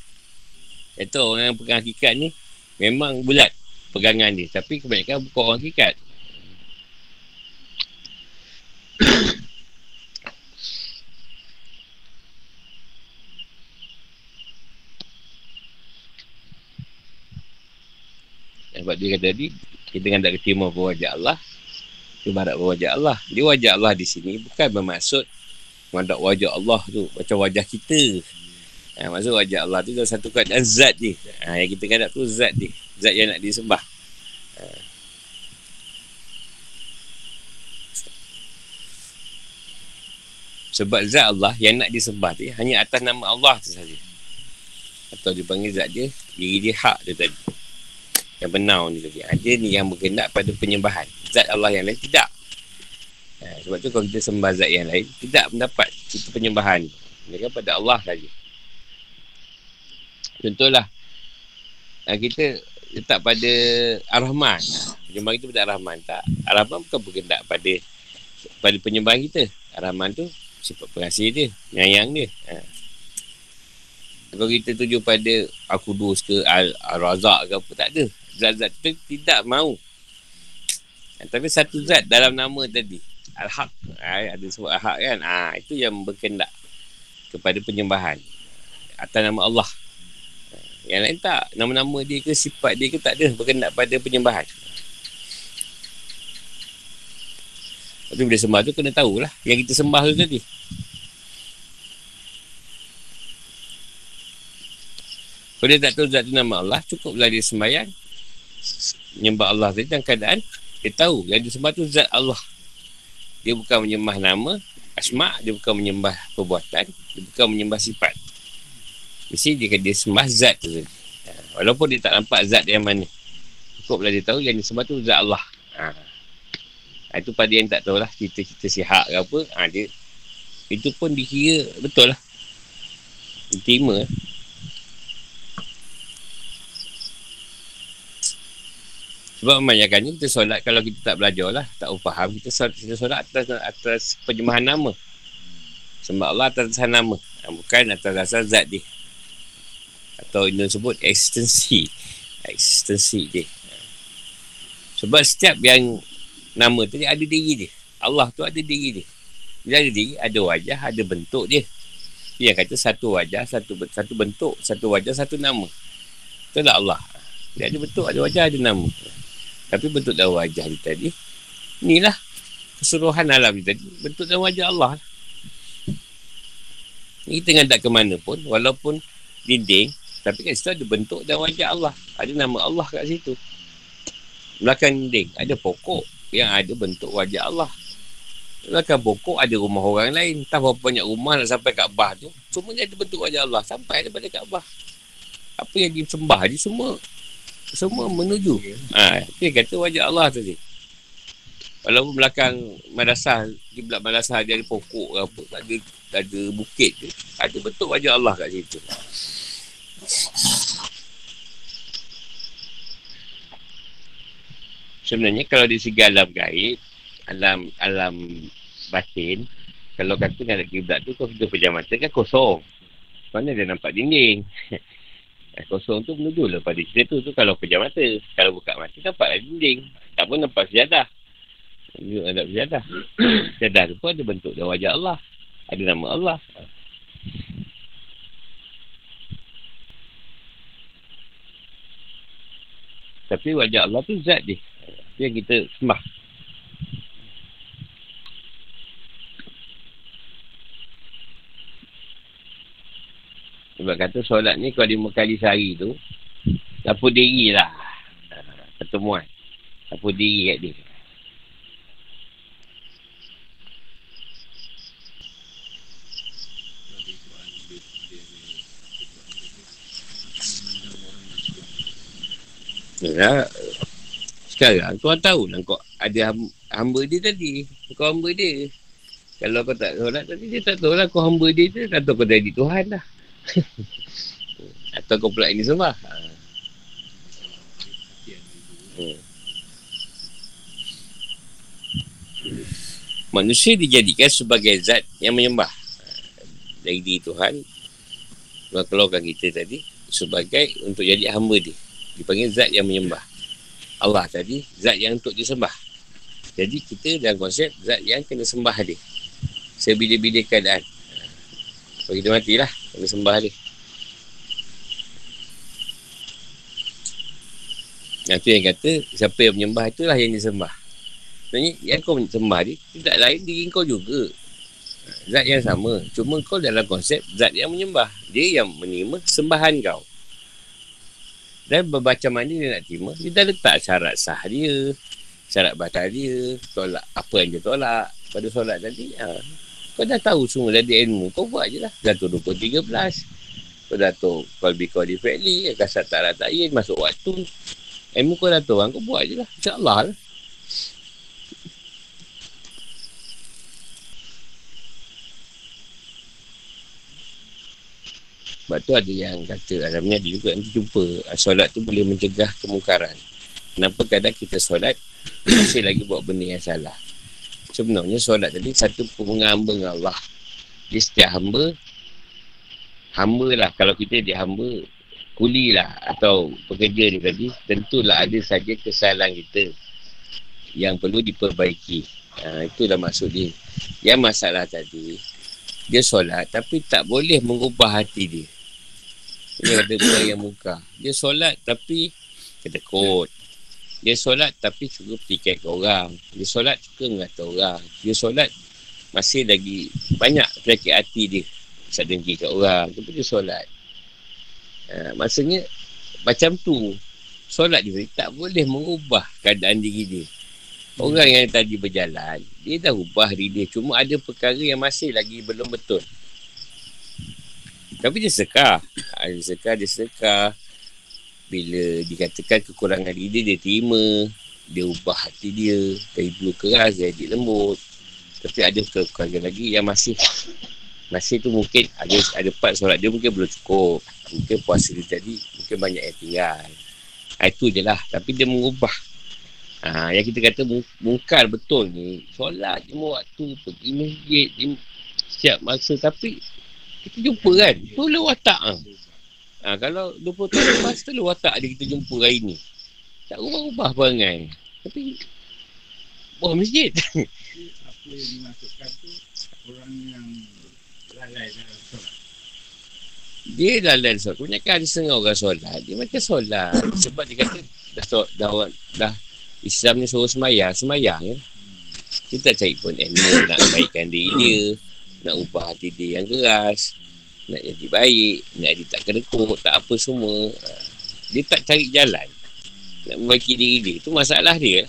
Dia tahu orang yang pegang hakikat ni memang bulat. pegangan dia. Tapi kebanyakan bukan orang hakikat. Sebab dia kata tadi, kita kan tak terima berwajah Allah, ibarat berwajah Allah. Dia wajah Allah di sini bukan bermaksud menghadap wajah Allah tu macam wajah kita. Ha, maksud wajah Allah tu dalam satu keadaan zat dia. Ha, yang kita hadap tu zat dia. Zat yang nak disembah. Ha. Sebab zat Allah yang nak disembah tu hanya atas nama Allah tu saja. Atau dipanggil zat dia, diri dia hak dia tadi. Yang benar ni tadi. Ada ni yang berkendak pada penyembahan. Zat Allah yang lain tidak. Ha, sebab tu kalau kita sembah zat yang lain, tidak mendapat itu penyembahan. Ini kan pada Allah saja. Contohlah. Ha, kita letak pada Ar-Rahman. Penyembahan kita pada Ar-Rahman. Tak. Ar-Rahman bukan berkendak pada pada penyembahan kita. Ar-Rahman tu sifat pengasih dia. Nyayang dia. Ha. Kalau kita tuju pada Al-Qudus ke Al-Razak ke apa, tak ada zat-zat tu tidak mau. Tapi satu zat dalam nama tadi. Al-Haq. Ha, ada sebut Al-Haq kan. Ha, itu yang berkendak kepada penyembahan. Atas nama Allah. Yang lain tak. Nama-nama dia ke sifat dia ke tak ada berkendak pada penyembahan. Tu bila sembah tu kena tahulah. Yang kita sembah tu tadi. Kalau dia tak tahu zat nama Allah, cukuplah dia sembahyang menyembah Allah tadi dalam keadaan dia tahu yang dia sembah tu zat Allah. Dia bukan menyembah nama, asma, dia bukan menyembah perbuatan, dia bukan menyembah sifat. Mesti dia dia sembah zat tu. Ha, walaupun dia tak nampak zat yang mana. Cukuplah dia tahu yang dia sembah tu zat Allah. Ha. ha itu pada yang tak tahu lah cerita-cerita sihat ke apa. Ha, dia, itu pun dikira betul lah. Diterima lah. Sebab kebanyakannya kita solat kalau kita tak belajar lah, tak faham, kita solat, kita solat atas, atas penyembahan nama. Sembah Allah atas dasar nama. Bukan atas dasar zat dia. Atau ini sebut eksistensi. Eksistensi dia. Sebab setiap yang nama tadi ada diri dia. Allah tu ada diri dia. Bila ada diri, ada wajah, ada bentuk dia. Dia kata satu wajah, satu satu bentuk, satu wajah, satu nama. Itulah Allah. Dia ada bentuk, ada wajah, ada nama. Tapi bentuk dan wajah dia tadi Inilah Keseluruhan alam dia tadi. Bentuk dan wajah Allah Kita ngadak ke mana pun Walaupun dinding Tapi kat situ ada bentuk dan wajah Allah. Ada nama Allah kat situ. Belakang dinding Ada pokok Yang ada bentuk wajah Allah. Belakang pokok ada rumah orang lain. Tak berapa banyak rumah nak sampai Kaabah tu. Semuanya ada bentuk wajah Allah. Sampai daripada Kaabah Apa yang disembah ni semua semua menuju. Ha, dia kata wajah Allah tadi. Walaupun belakang madrasah, di belakang madrasah dia ada pokok ke apa, tak ada, tak ada bukit ke. Ada betul wajah Allah kat situ. Sebenarnya kalau di segi alam gaib, alam alam batin, kalau kata dengan kiblat tu, kalau kita pejam mata kan kosong. Mana dia nampak dinding? Eh, kosong tu menuju lah pada cerita tu, tu kalau pejam mata. Kalau buka mata, nampak lah dinding. Tak pun nampak sejadah. Tunjuk ada sejadah. sejadah tu pun ada bentuk dan wajah Allah. Ada nama Allah. Tapi wajah Allah tu zat dia. Itu yang kita sembah. Sebab kata solat ni kalau lima kali sehari tu, dapur diri lah. Pertemuan. Dapur diri kat dia. Ya, sekarang kau tahu lah kau ada hamba dia tadi. Kau hamba dia. Kalau kau tak solat tadi, dia tak tahu lah kau hamba dia tu. Tak tahu kau jadi Tuhan lah. Atau kau pula ini semua. Ha. Hmm. Manusia dijadikan sebagai zat yang menyembah dari diri Tuhan keluarkan kita tadi sebagai untuk jadi hamba dia dipanggil zat yang menyembah Allah tadi zat yang untuk disembah. Jadi kita dalam konsep zat yang kena sembah dia. Sebila-bila keadaan. Bagi dia matilah, kena sembah dia. Yang tu yang kata, siapa yang menyembah itulah yang disembah. Sebenarnya, yang kau sembah dia, tidak lain diri kau juga. Zat yang sama. Cuma kau dalam konsep zat yang menyembah. Dia yang menerima sembahan kau. Dan berbaca mana dia nak terima, dia dah letak syarat sah dia, syarat batal dia, tolak apa yang dia tolak pada solat tadi. Ha. Kau dah tahu semua dari ilmu, kau buat je lah. Jatuh 2013. Kau dah tahu kalbi kau di fairly, kasat tak rata masuk waktu. Ilmu kau dah tahu, kau buat je lah. InsyaAllah lah. Sebab tu ada yang kata Alamnya ada juga nanti jumpa ah, Solat tu boleh mencegah kemungkaran Kenapa kadang kita solat Masih lagi buat benda yang salah Sebenarnya solat tadi Satu pengamba dengan Allah Dia setiap hamba Hamba lah Kalau kita dia hamba Kuli lah Atau pekerja dia tadi Tentulah ada saja kesalahan kita Yang perlu diperbaiki ha, Itulah maksud dia Yang masalah tadi dia solat tapi tak boleh mengubah hati dia. Dia ada yang muka. Dia solat tapi kedekut. Dia solat tapi suka petikai ke orang. Dia solat suka mengata orang. Dia solat masih lagi banyak penyakit hati dia. Bisa dengki kat orang. Tapi dia solat. Ha, maksudnya macam tu. Solat dia tak boleh mengubah keadaan diri dia. Orang yang tadi berjalan, dia dah ubah diri dia. Cuma ada perkara yang masih lagi belum betul. Tapi dia sekar. Ha, dia sekar, dia sekar. Bila dikatakan kekurangan diri dia, dia terima. Dia ubah hati dia. Dari dulu keras, jadi lembut. Tapi ada kekurangan lagi yang masih masih tu mungkin ada ada part solat dia mungkin belum cukup. Mungkin puasa dia tadi mungkin banyak yang tinggal. Ha, itu je lah. Tapi dia mengubah. Ha, yang kita kata mungkar betul ni. Solat je waktu pergi masjid. Siap masa. Tapi kita jumpa kan tu lah watak ha. Ha kalau 20 tahun lepas tu watak dia kita jumpa hari ni tak ubah-ubah perangai. Tapi buah masjid. Apa yang dimasukkan tu orang yang lalai dalam solat? Dia lalai solat. Kebanyakan ada setengah orang solat. Dia macam solat. Sebab dia kata dah, dah, dah, dah Islam ni suruh semayang semayang ya. kita cari pun ilmu nak baikkan diri dia nak ubah hati dia yang keras nak jadi baik nak jadi tak kedekut tak apa semua ha. dia tak cari jalan nak membaiki diri dia tu masalah dia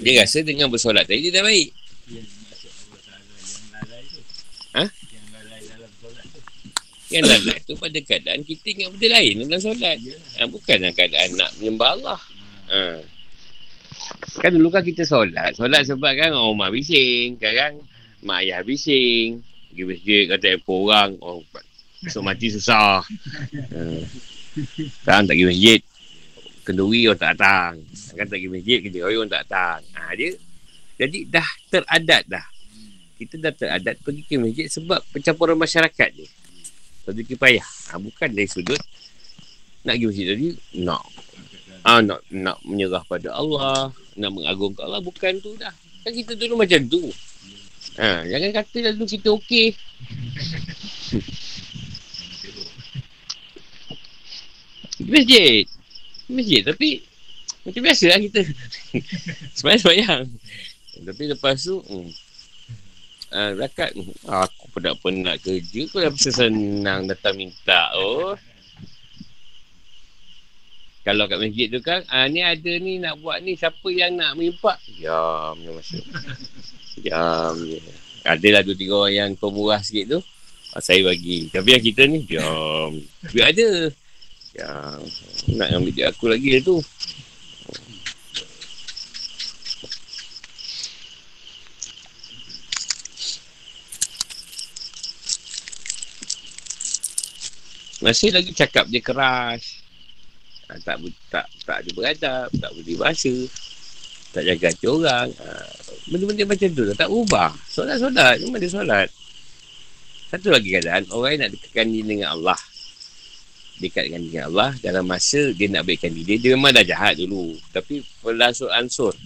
dia rasa dengan bersolat tadi dia dah baik Ha? Yang lalai tu pada keadaan kita ingat benda lain dalam solat. Ha, bukan dalam keadaan nak menyembah Allah. Ha. Kan dulu kan kita solat. Solat sebab kan rumah bising. Sekarang mak ayah bising pergi masjid kata apa orang. Oh, besok mati susah. Uh, sekarang tak pergi masjid. Kenduri orang tak datang. Kan tak pergi masjid kerja orang tak datang. Ha, dia jadi dah teradat dah. Kita dah teradat pergi ke masjid sebab pencampuran masyarakat dia satu payah. Ha, bukan dari sudut nak pergi masjid tadi nak. Ah, nak nak menyerah pada Allah, nak mengagungkan Allah. Bukan tu dah. Kan kita dulu macam tu. Ha, jangan kata lalu kita okey. masjid. Masjid tapi macam biasa lah kita. Semayang-semayang. Tapi lepas tu, hmm, uh, rakat, aku pun tak pernah kerja, kau dah senang datang minta. Oh. Kalau kat masjid tu kan, ah, ni ada ni nak buat ni, siapa yang nak menyimpak? Ya, masuk. Diam je. Adalah dua tiga orang yang kau murah sikit tu. Ah, saya bagi. Tapi yang kita ni, diam. Biar ada. Ya, nak ambil dia aku lagi lah tu. Masih lagi cakap dia keras. Ah, tak, tak, tak ada beradab, tak boleh bahasa. Tak jaga hati orang. Ah, benda-benda macam tu tak ubah. Solat-solat, cuma dia solat. Satu lagi keadaan, orang yang nak dekatkan diri dengan Allah. dekat dengan Allah dalam masa dia nak baikkan diri. Dia, memang dah jahat dulu. Tapi beransur-ansur.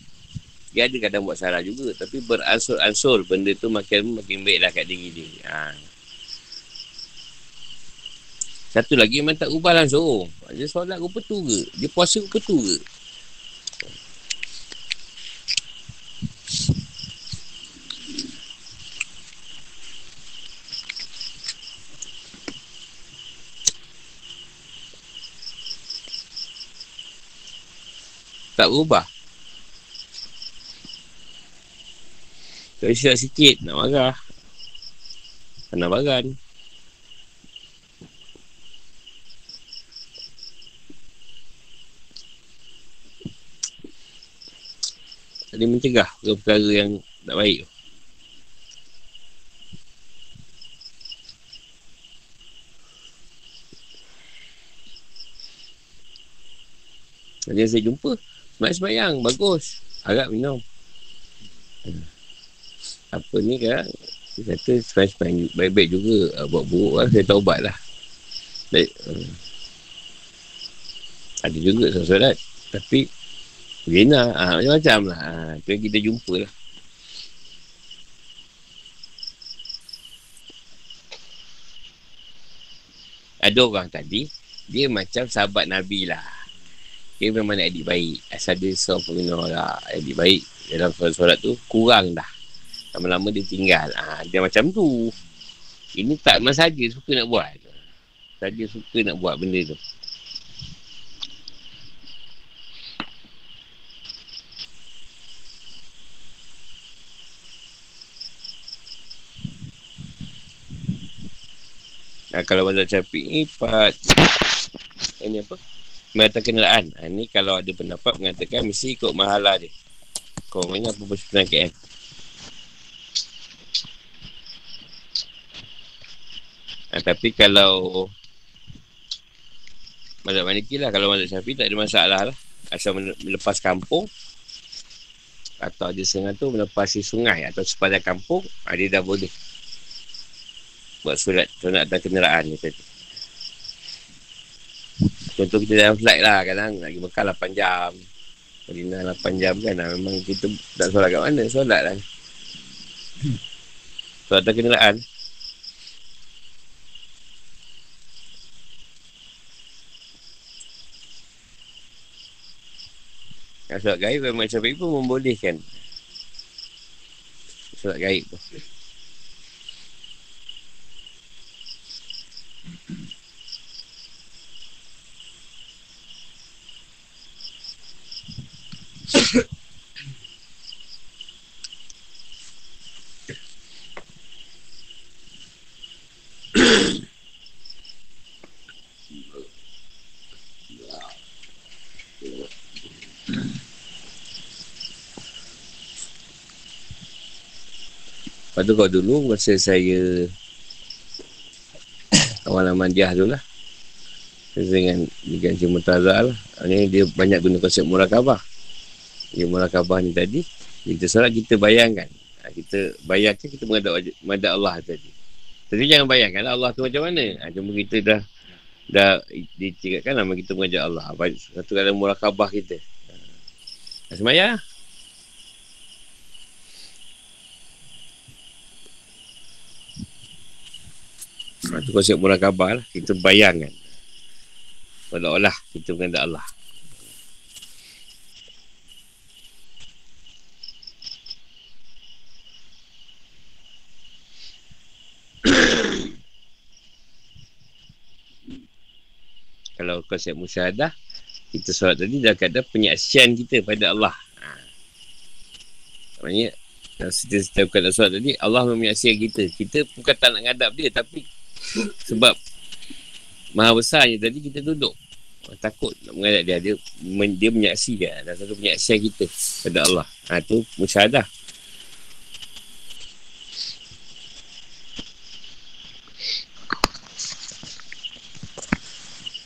Dia ada kadang buat salah juga. Tapi beransur-ansur benda tu makin makin baiklah kat diri dia. Ha. Satu lagi memang tak ubah langsung. Dia solat rupa tu ke? Dia puasa rupa tu ke? Tak berubah. Tak sikit nak marah. Kena bagan. Tadi mencegah perkara yang tak baik. Tadi saya jumpa Semayang semayang, bagus. Harap minum. Apa ni kan? Dia kata semayang semayang baik-baik juga. Uh, buat buruk lah, saya taubat lah. Baik. Uh. Ada juga solat Tapi, Gina, ha, macam-macam lah. Ha, tu kita jumpa lah. Ada orang tadi, dia macam sahabat Nabi lah. Dia memang nak edit baik. Asal dia you know, lah, Edit baik. Dalam solat tu Kurang dah. Lama-lama dia tinggal. Ha, Dia macam tu. Ini tak memang saja suka nak buat. Saja suka nak buat benda tu Nah, kalau mazhab syafi'i part ini apa mengatakan kenderaan. Ha, ni kalau ada pendapat mengatakan mesti ikut mahala dia. Kau mana apa sebenarnya KM. Ha, tapi kalau Mazhab Maliki lah Kalau Mazhab Syafi tak ada masalah lah Asal melepas kampung Atau ada sengat tu Melepasi sungai Atau sepanjang kampung ha, Dia dah boleh Buat surat Sunat dan kenderaan ni tadi Contoh kita dalam flight lah kadang lagi Mekah 8 jam. Madinah 8 jam kan lah. Memang kita tak solat kat mana. Solat lah. Solat tak kenderaan. Solat gaib memang macam itu membolehkan. Solat gaib tu. Lepas tu kalau dulu masa saya awal amandiah tu lah dengan dengan Cik Murtaza lah ni dia banyak guna konsep murakabah dia murakabah ni tadi kita solat kita bayangkan. Ha, kita bayangkan kita mengadap, Allah tadi. Tapi jangan bayangkan Allah tu macam mana. Ha, cuma kita dah dah dicikatkan nama kita mengajak Allah. Satu kali murakabah kita. Ha, semayang Ha, itu konsep murakabah lah. Kita bayangkan. Seolah-olah kita mengendak Allah. Kalau konsep musyahadah, kita solat tadi dah kata penyaksian kita pada Allah. Ha. Maksudnya, setiap kata solat tadi, Allah menyaksikan kita. Kita bukan tak nak ngadap dia, tapi sebab Maha besarnya tadi kita duduk Takut nak mengadap dia Dia, dia menyaksikan Dan satu penyaksian kita Pada Allah Ha tu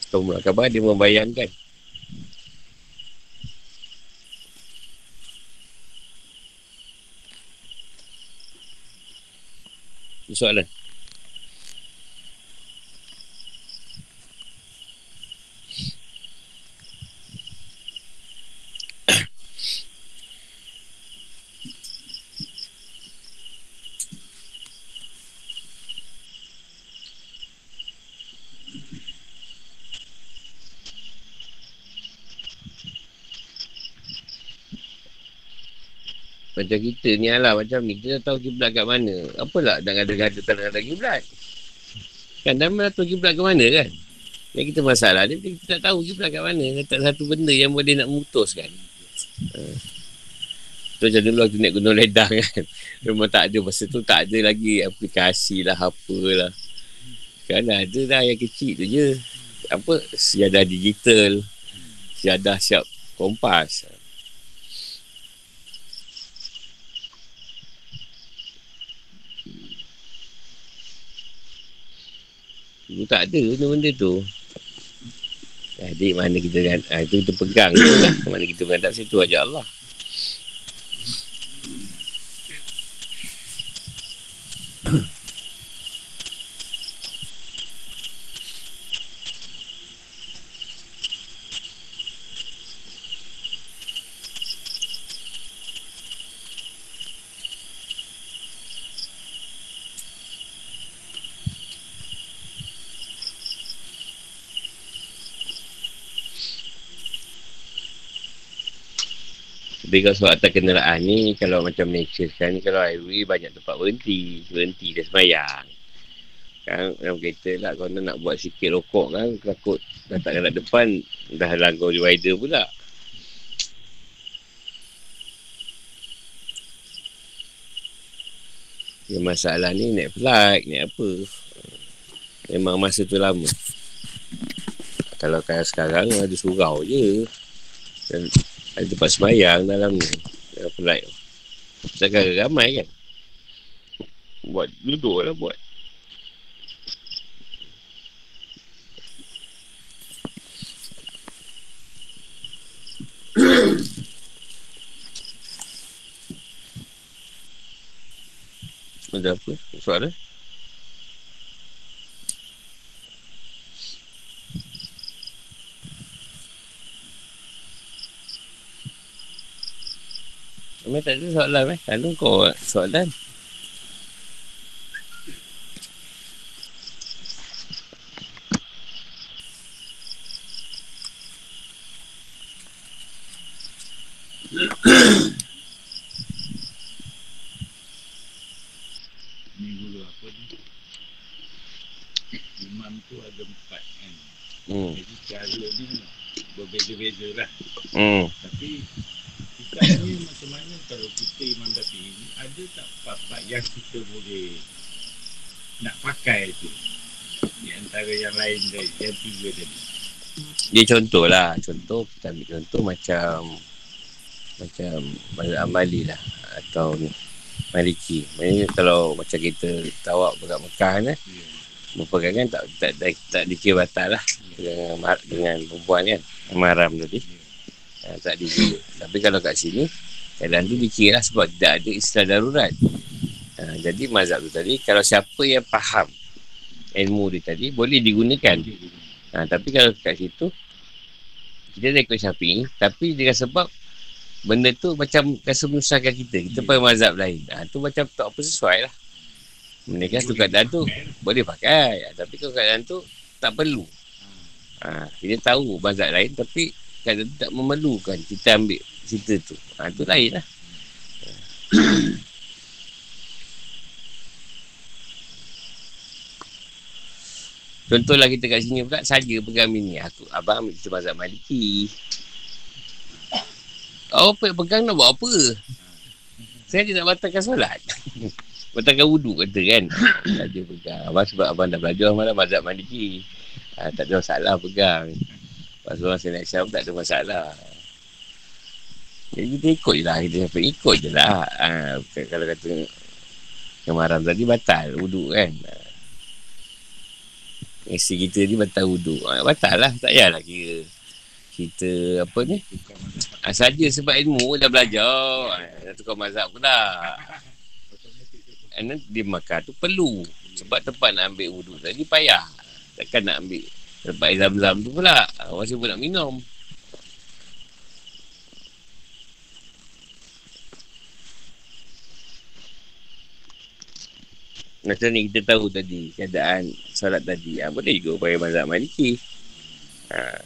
musyadah Kau khabar? Dia membayangkan. Soalan Macam kita ni lah macam ni. Kita dah tahu kiblat kat mana. Apalah nak ada-ada tak ada kiblat. Kan dah dah tahu kiblat kat mana kan. Yang kita masalah ni kita tak tahu kiblat kat mana. Tak satu benda yang boleh nak memutuskan. Ha. Tu macam dulu aku naik gunung ledang kan. Memang tak ada. Masa tu tak ada lagi aplikasi lah apalah. Kan ada dah yang kecil tu je. Apa? Siadah digital. Siadah siap kompas. Dulu tak ada benda-benda tu. Adik mana kita kan. Ha, itu kita pegang tu lah. Mana kita menghadap situ aja Allah. Kalau soal atas kenderaan ni, kalau macam Malaysia sekarang ni, kalau highway banyak tempat berhenti. Berhenti dan semayang. Kan, dalam kereta lah, kalau nak buat sikit rokok kan, takut dah tak nak depan, dah langgar divider pula. Yang masalah ni naik flight, naik apa. Memang masa tu lama. Kalau kayak sekarang ada surau je. Dan ada tempat semayang dalam ni. Dalam flight tu. Takkan ramai kan? Buat duduk lah buat. Ada apa? Soalan? Memang tak ada soalan eh. Lalu kau soalan. Ni dulu apa ni? Imam tu ada empat kan. Hmm. Jadi cara ni berbeza-beza lah. Hmm. Tapi kita ni macam mana kalau kita Imam Dafi ni ada tak part-part yang kita boleh nak pakai tu? Di antara yang lain dari yang tiga tadi. Dia contoh lah. Contoh, kita ambil contoh macam macam Mazhab Ambali lah. Atau ni. Maliki. Maksudnya kalau macam kita tawak dekat Mekah ni, Ya. berpegangan tak tak tak, tak dikira batal lah dengan, dengan perempuan kan. Maram tadi. Ha, tak dikira. Tapi kalau kat sini, keadaan tu dikira lah sebab tidak ada istilah darurat. Ha, jadi mazhab tu tadi, kalau siapa yang faham ilmu dia tadi, boleh digunakan. Ha, tapi kalau kat situ, kita dah ikut syafi'i, tapi dengan sebab benda tu macam rasa menyusahkan kita. Kita pakai mazhab lain. Ha, tu macam tak apa sesuai lah. Kan tu keadaan tu boleh pakai. Ha, tapi kalau keadaan tu tak perlu. Ha, kita tahu mazhab lain tapi keadaan tu tak memerlukan kita ambil cerita tu. Ha, tu lain lah. Contohlah kita kat sini pula saja pegang ni. Aku abang ambil cerita mazhab Maliki. Oh, apa pegang nak buat apa? Saya dia nak batalkan solat. batalkan wuduk kata kan. Saja pegang. Abang sebab abang dah belajar malam mazhab Maliki. Ha, tak ada masalah pegang. Tu orang saya nak syam tak ada masalah. Jadi kita ikut je lah. Kita ikut je lah. Ha, kalau kata kemaram tadi batal wuduk kan. Ha. Isi kita ni batal wuduk. Ha, batal lah. Tak payahlah kira. Kita apa ni? Ha, saja sebab ilmu dah belajar. Ha, dah tukar mazhab pula. Then dia makan tu perlu. Sebab tempat nak ambil wuduk tadi payah. Takkan nak ambil tempat zam-zam tu pula. Ha, Orang sibuk nak minum. Macam ni kita tahu tadi keadaan solat tadi. Ha, boleh juga pakai mazhab maliki. Ha,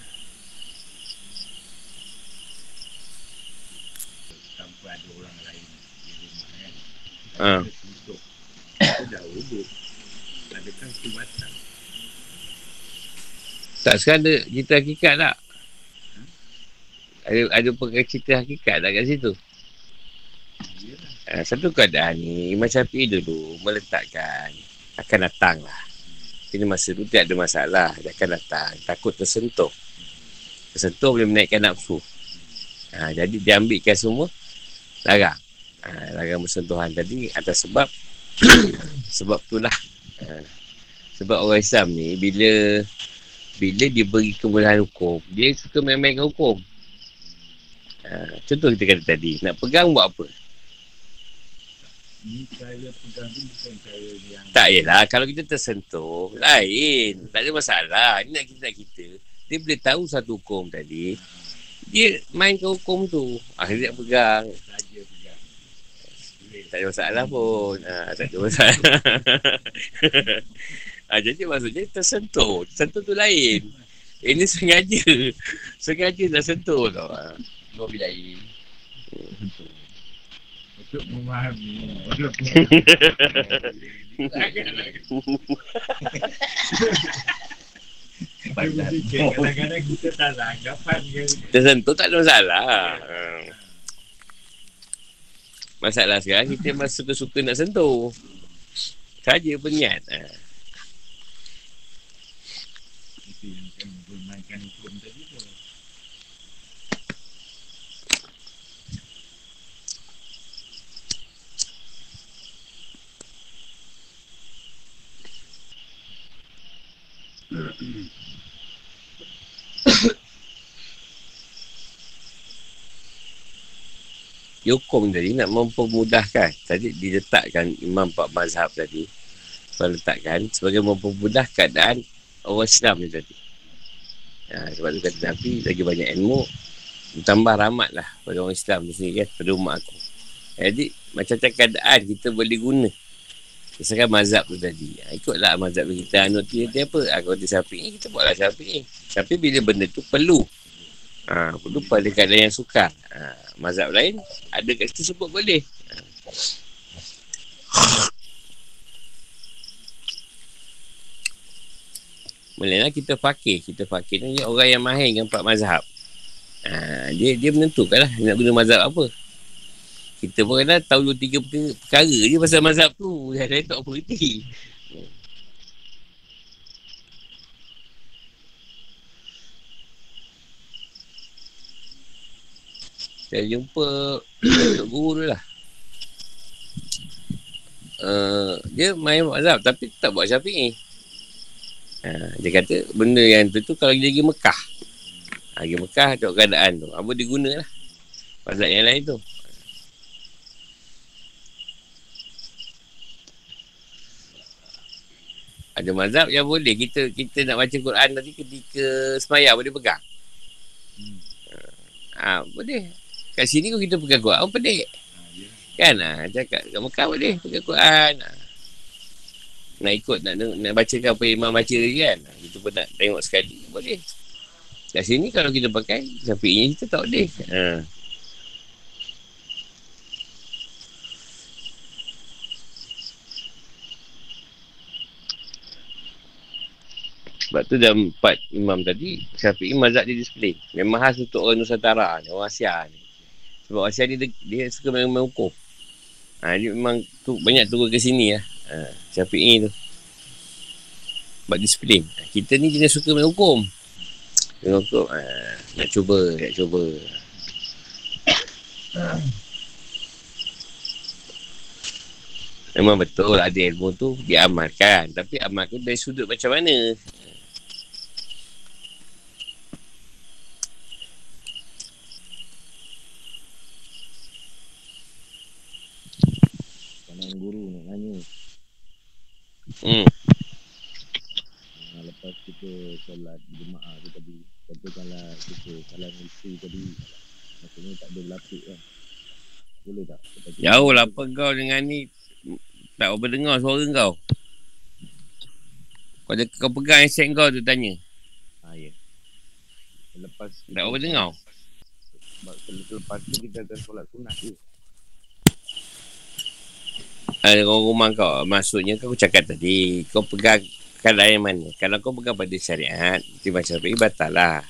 Tanpa ada orang lain Ha. Ada suntuk. Itu dah wuduk. Adakah itu batal? Tak sekarang ada cerita hakikat tak? Ada, ada cerita hakikat tak kat situ? Ha, satu keadaan ni, Imam Syafi'i dulu meletakkan akan datang lah. Ini masa tu tak ada masalah. Dia akan datang. Takut tersentuh. Tersentuh boleh menaikkan nafsu. Ha, jadi dia ambilkan semua larang. Ha, larang bersentuhan tadi atas sebab sebab itulah. Ha, sebab orang Islam ni bila bila dia beri kemudahan hukum, dia suka main-mainkan hukum. Ha, contoh kita kata tadi, nak pegang buat apa? Ni cara pegang tu bukan cara yang Tak yelah, kalau kita tersentuh, lain. Tak ada masalah. Ini nak kita nak kita. Dia boleh tahu satu hukum tadi. Dia mainkan hukum tu. Akhirnya nak pegang. saja pegang. Boleh. Tak ada masalah pun. Ha, tak ada masalah. ha, jadi maksudnya tersentuh. Tersentuh tu lain. Ini sengaja. Sengaja nak sentuh tau. Ha. Lebih lain. Untuk memahami. Kadang-kadang kita tak lah anggapan ke. Tersentuh tak ada masalah. Ha. Masalah sekarang kita masih suka-suka nak sentuh. Saja berniat. Ha. Itu yang kan bermainkan hukum tadi tu. Dia hukum tadi nak mempermudahkan. Tadi diletakkan Imam Pak Mazhab tadi. Sebab letakkan sebagai mempermudah keadaan orang Islam ni tadi. Ha, sebab tu kata Nabi lagi banyak ilmu. Tambah rahmat lah pada orang Islam di sini kan. Pada umat aku. Jadi macam-macam keadaan kita boleh guna. Misalkan mazhab tu tadi. Ha, ikutlah mazhab kita. Anut dia, dia apa? Ha, kalau dia syafi'i, kita buatlah syafi'i. Tapi bila benda tu perlu. Ha, perlu pada keadaan yang sukar. Ha, mazhab lain, ada kat situ sebut boleh. Ha. Melainlah kita fakir. Kita fakir ni orang yang mahir dengan empat mazhab. Ha, dia dia menentukan lah nak guna mazhab apa. Kita pun kadang tahu dua tiga perkara, je pasal mazhab tu. Yang lain tak reti. Saya jumpa Guru tu lah. Uh, dia main mazhab tapi tak buat syafi'i. Ha, dia kata benda yang tu tu kalau dia pergi Mekah. Ha, pergi Mekah tengok keadaan tu. Apa dia guna lah. Mazhab yang lain tu. Ada mazhab yang boleh kita kita nak baca Quran nanti ketika semayang boleh pegang. Ha, boleh. Kat sini kau kita pegang Quran, oh, pelik. Kan? Ha, cakap kat Mekah boleh pegang Quran. Ha. Nak ikut, nak, nak baca apa imam baca lagi kan? Kita pun nak tengok sekali. Boleh. Kat sini kalau kita pakai, syafi'inya kita tak boleh. Ha. Sebab tu dalam empat imam tadi, Syafi'i mazhab dia disiplin. Memang khas untuk orang Nusantara ni, orang Asia ni. Sebab Asia ni dia, dia suka main, main hukum. Ha, dia memang tu, banyak turun ke sini lah. Ha, Syafi'i tu. Sebab disiplin. Kita ni jenis suka main hukum. Main hukum. Ha, nak cuba, nak cuba. Memang betul ada ilmu tu diamalkan. Tapi amalkan dari sudut macam mana? Kanan guru nak tanya Hmm. ha, Lepas kita solat jemaah tu tadi Katakanlah kita salah isteri tadi Maksudnya tak ada berlapik kan Boleh tak? Jauh lah apa kau dengan ni Tak apa dengar suara kau. Kau, ada, kau pegang handset kau tu tanya. Ha ya. Lepas Tak apa dengar. Sebab selepas tu kita akan solat sunat tu uh, orang rumah kau. Maksudnya kau cakap tadi, kau pegang keadaan yang mana? Kalau kau pegang pada syariat, Imam Syafi'i batal lah.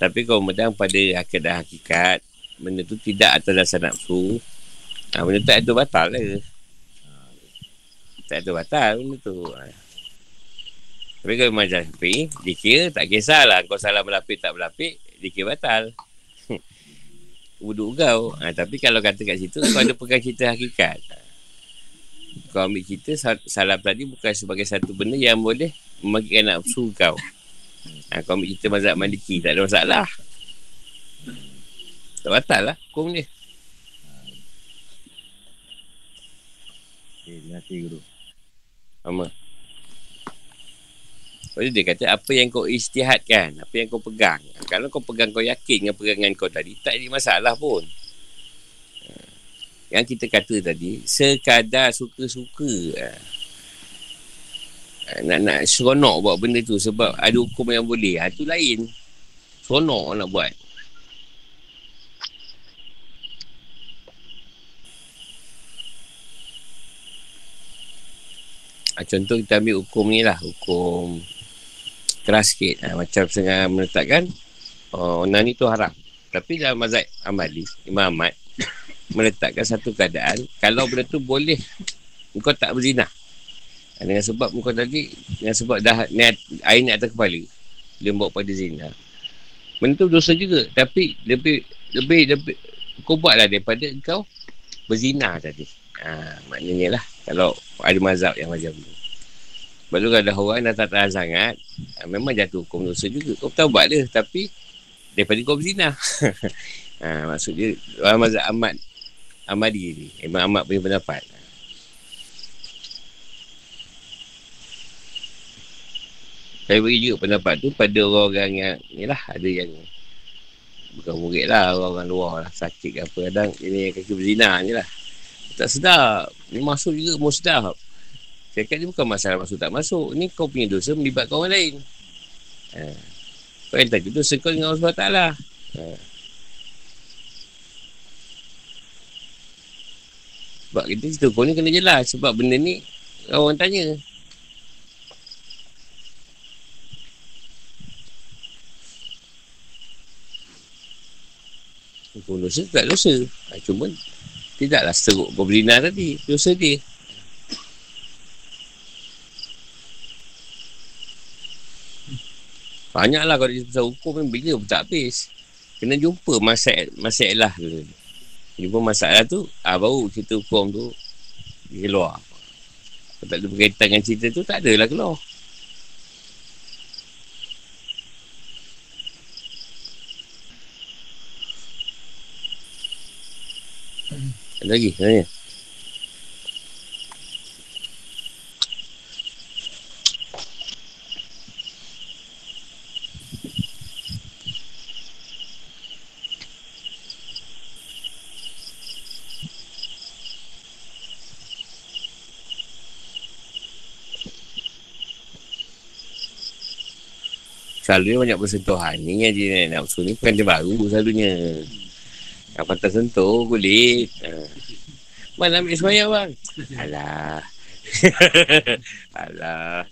Tapi kau pegang pada akidah hakikat, benda tu tidak atas dasar nafsu, ha, benda tu itu batal lah. Tak ada batal benda tu. Tapi kalau Imam Syafi'i, dia kira tak kisahlah kau salah melapik tak melapik, dia kira batal. Wuduk kau. Ha, tapi kalau kata kat situ, kau ada pegang cerita hakikat. Kau ambil cerita salah tadi bukan sebagai satu benda yang boleh membangkitkan nafsu kau. Ha, kau ambil cerita mazhab maliki, tak ada masalah. Tak batal lah hukum dia. Okay, terima kasih guru. Sama. Lepas dia kata apa yang kau istihadkan, apa yang kau pegang. Kalau kau pegang kau yakin dengan pegangan kau tadi, tak ada masalah pun. Yang kita kata tadi, sekadar suka-suka. Nak nak seronok buat benda tu sebab ada hukum yang boleh. Ha, tu lain. Seronok nak buat. Ha, contoh kita ambil hukum ni lah. Hukum keras sikit. Ha, macam setengah meletakkan oh, onani tu haram. Tapi dalam mazhab Amali, Imam Ahmad meletakkan satu keadaan kalau benda tu boleh kau tak berzina. Dengan sebab kau tadi dengan sebab dah ni, air ni atas kepala dia bawa pada zina. Benda tu dosa juga tapi lebih lebih lebih kau buatlah daripada kau berzina tadi. Ha, maknanya lah kalau ada mazhab yang macam tu. Sebab tu kalau orang dah tak tahan sangat, ha, memang jatuh hukum dosa juga. Kau tahu buat dia, tapi daripada kau berzina. ha, maksud dia, orang mazhab Ahmad, Ahmadi ni. Imam Ahmad punya pendapat. Saya beri juga pendapat tu pada orang-orang yang, ni lah, ada yang bukan murid lah, orang-orang luar lah, sakit ke apa kadang, ini yang kaki berzina ni lah. Tak sedap. Ni masuk juga, mau sedap. Cakap ni bukan masalah masuk tak masuk. Ni kau punya dosa melibatkan orang lain. Ha. Kau yang tadi dosa kau dengan Allah SWT. Ha. Sebab kita cerita kau ni kena jelas. Sebab benda ni orang tanya. Hukum dosa tak dosa. Ha, cuma tidaklah seruk kau berzina tadi. Dosa dia. Banyaklah kalau dia pasal hukum ni bila pun tak habis. Kena jumpa masalah, masalah tu. Jumpa masalah tu, ah, baru cerita hukum tu dia keluar. Kalau tak ada berkaitan dengan cerita tu, tak adalah keluar. Ada lagi, tanya. Selalunya banyak bersentuhan Ni yang dia nak nafsu ni Bukan dia baru selalunya Yang patah sentuh kulit ha. Mana ambil semayang bang Alah Alah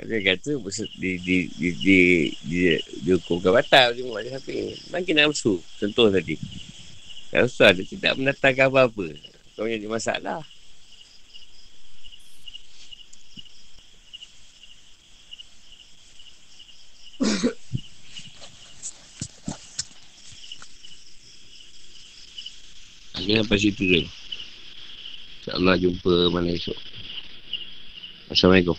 Dia kata di di di di di di hukumkan batal dia buat sampai makin nafsu sentuh tadi. Tak usah dia tidak mendatangkan apa-apa. Kau punya masalah. Akhirnya sampai situ je. InsyaAllah jumpa mana esok. Assalamualaikum.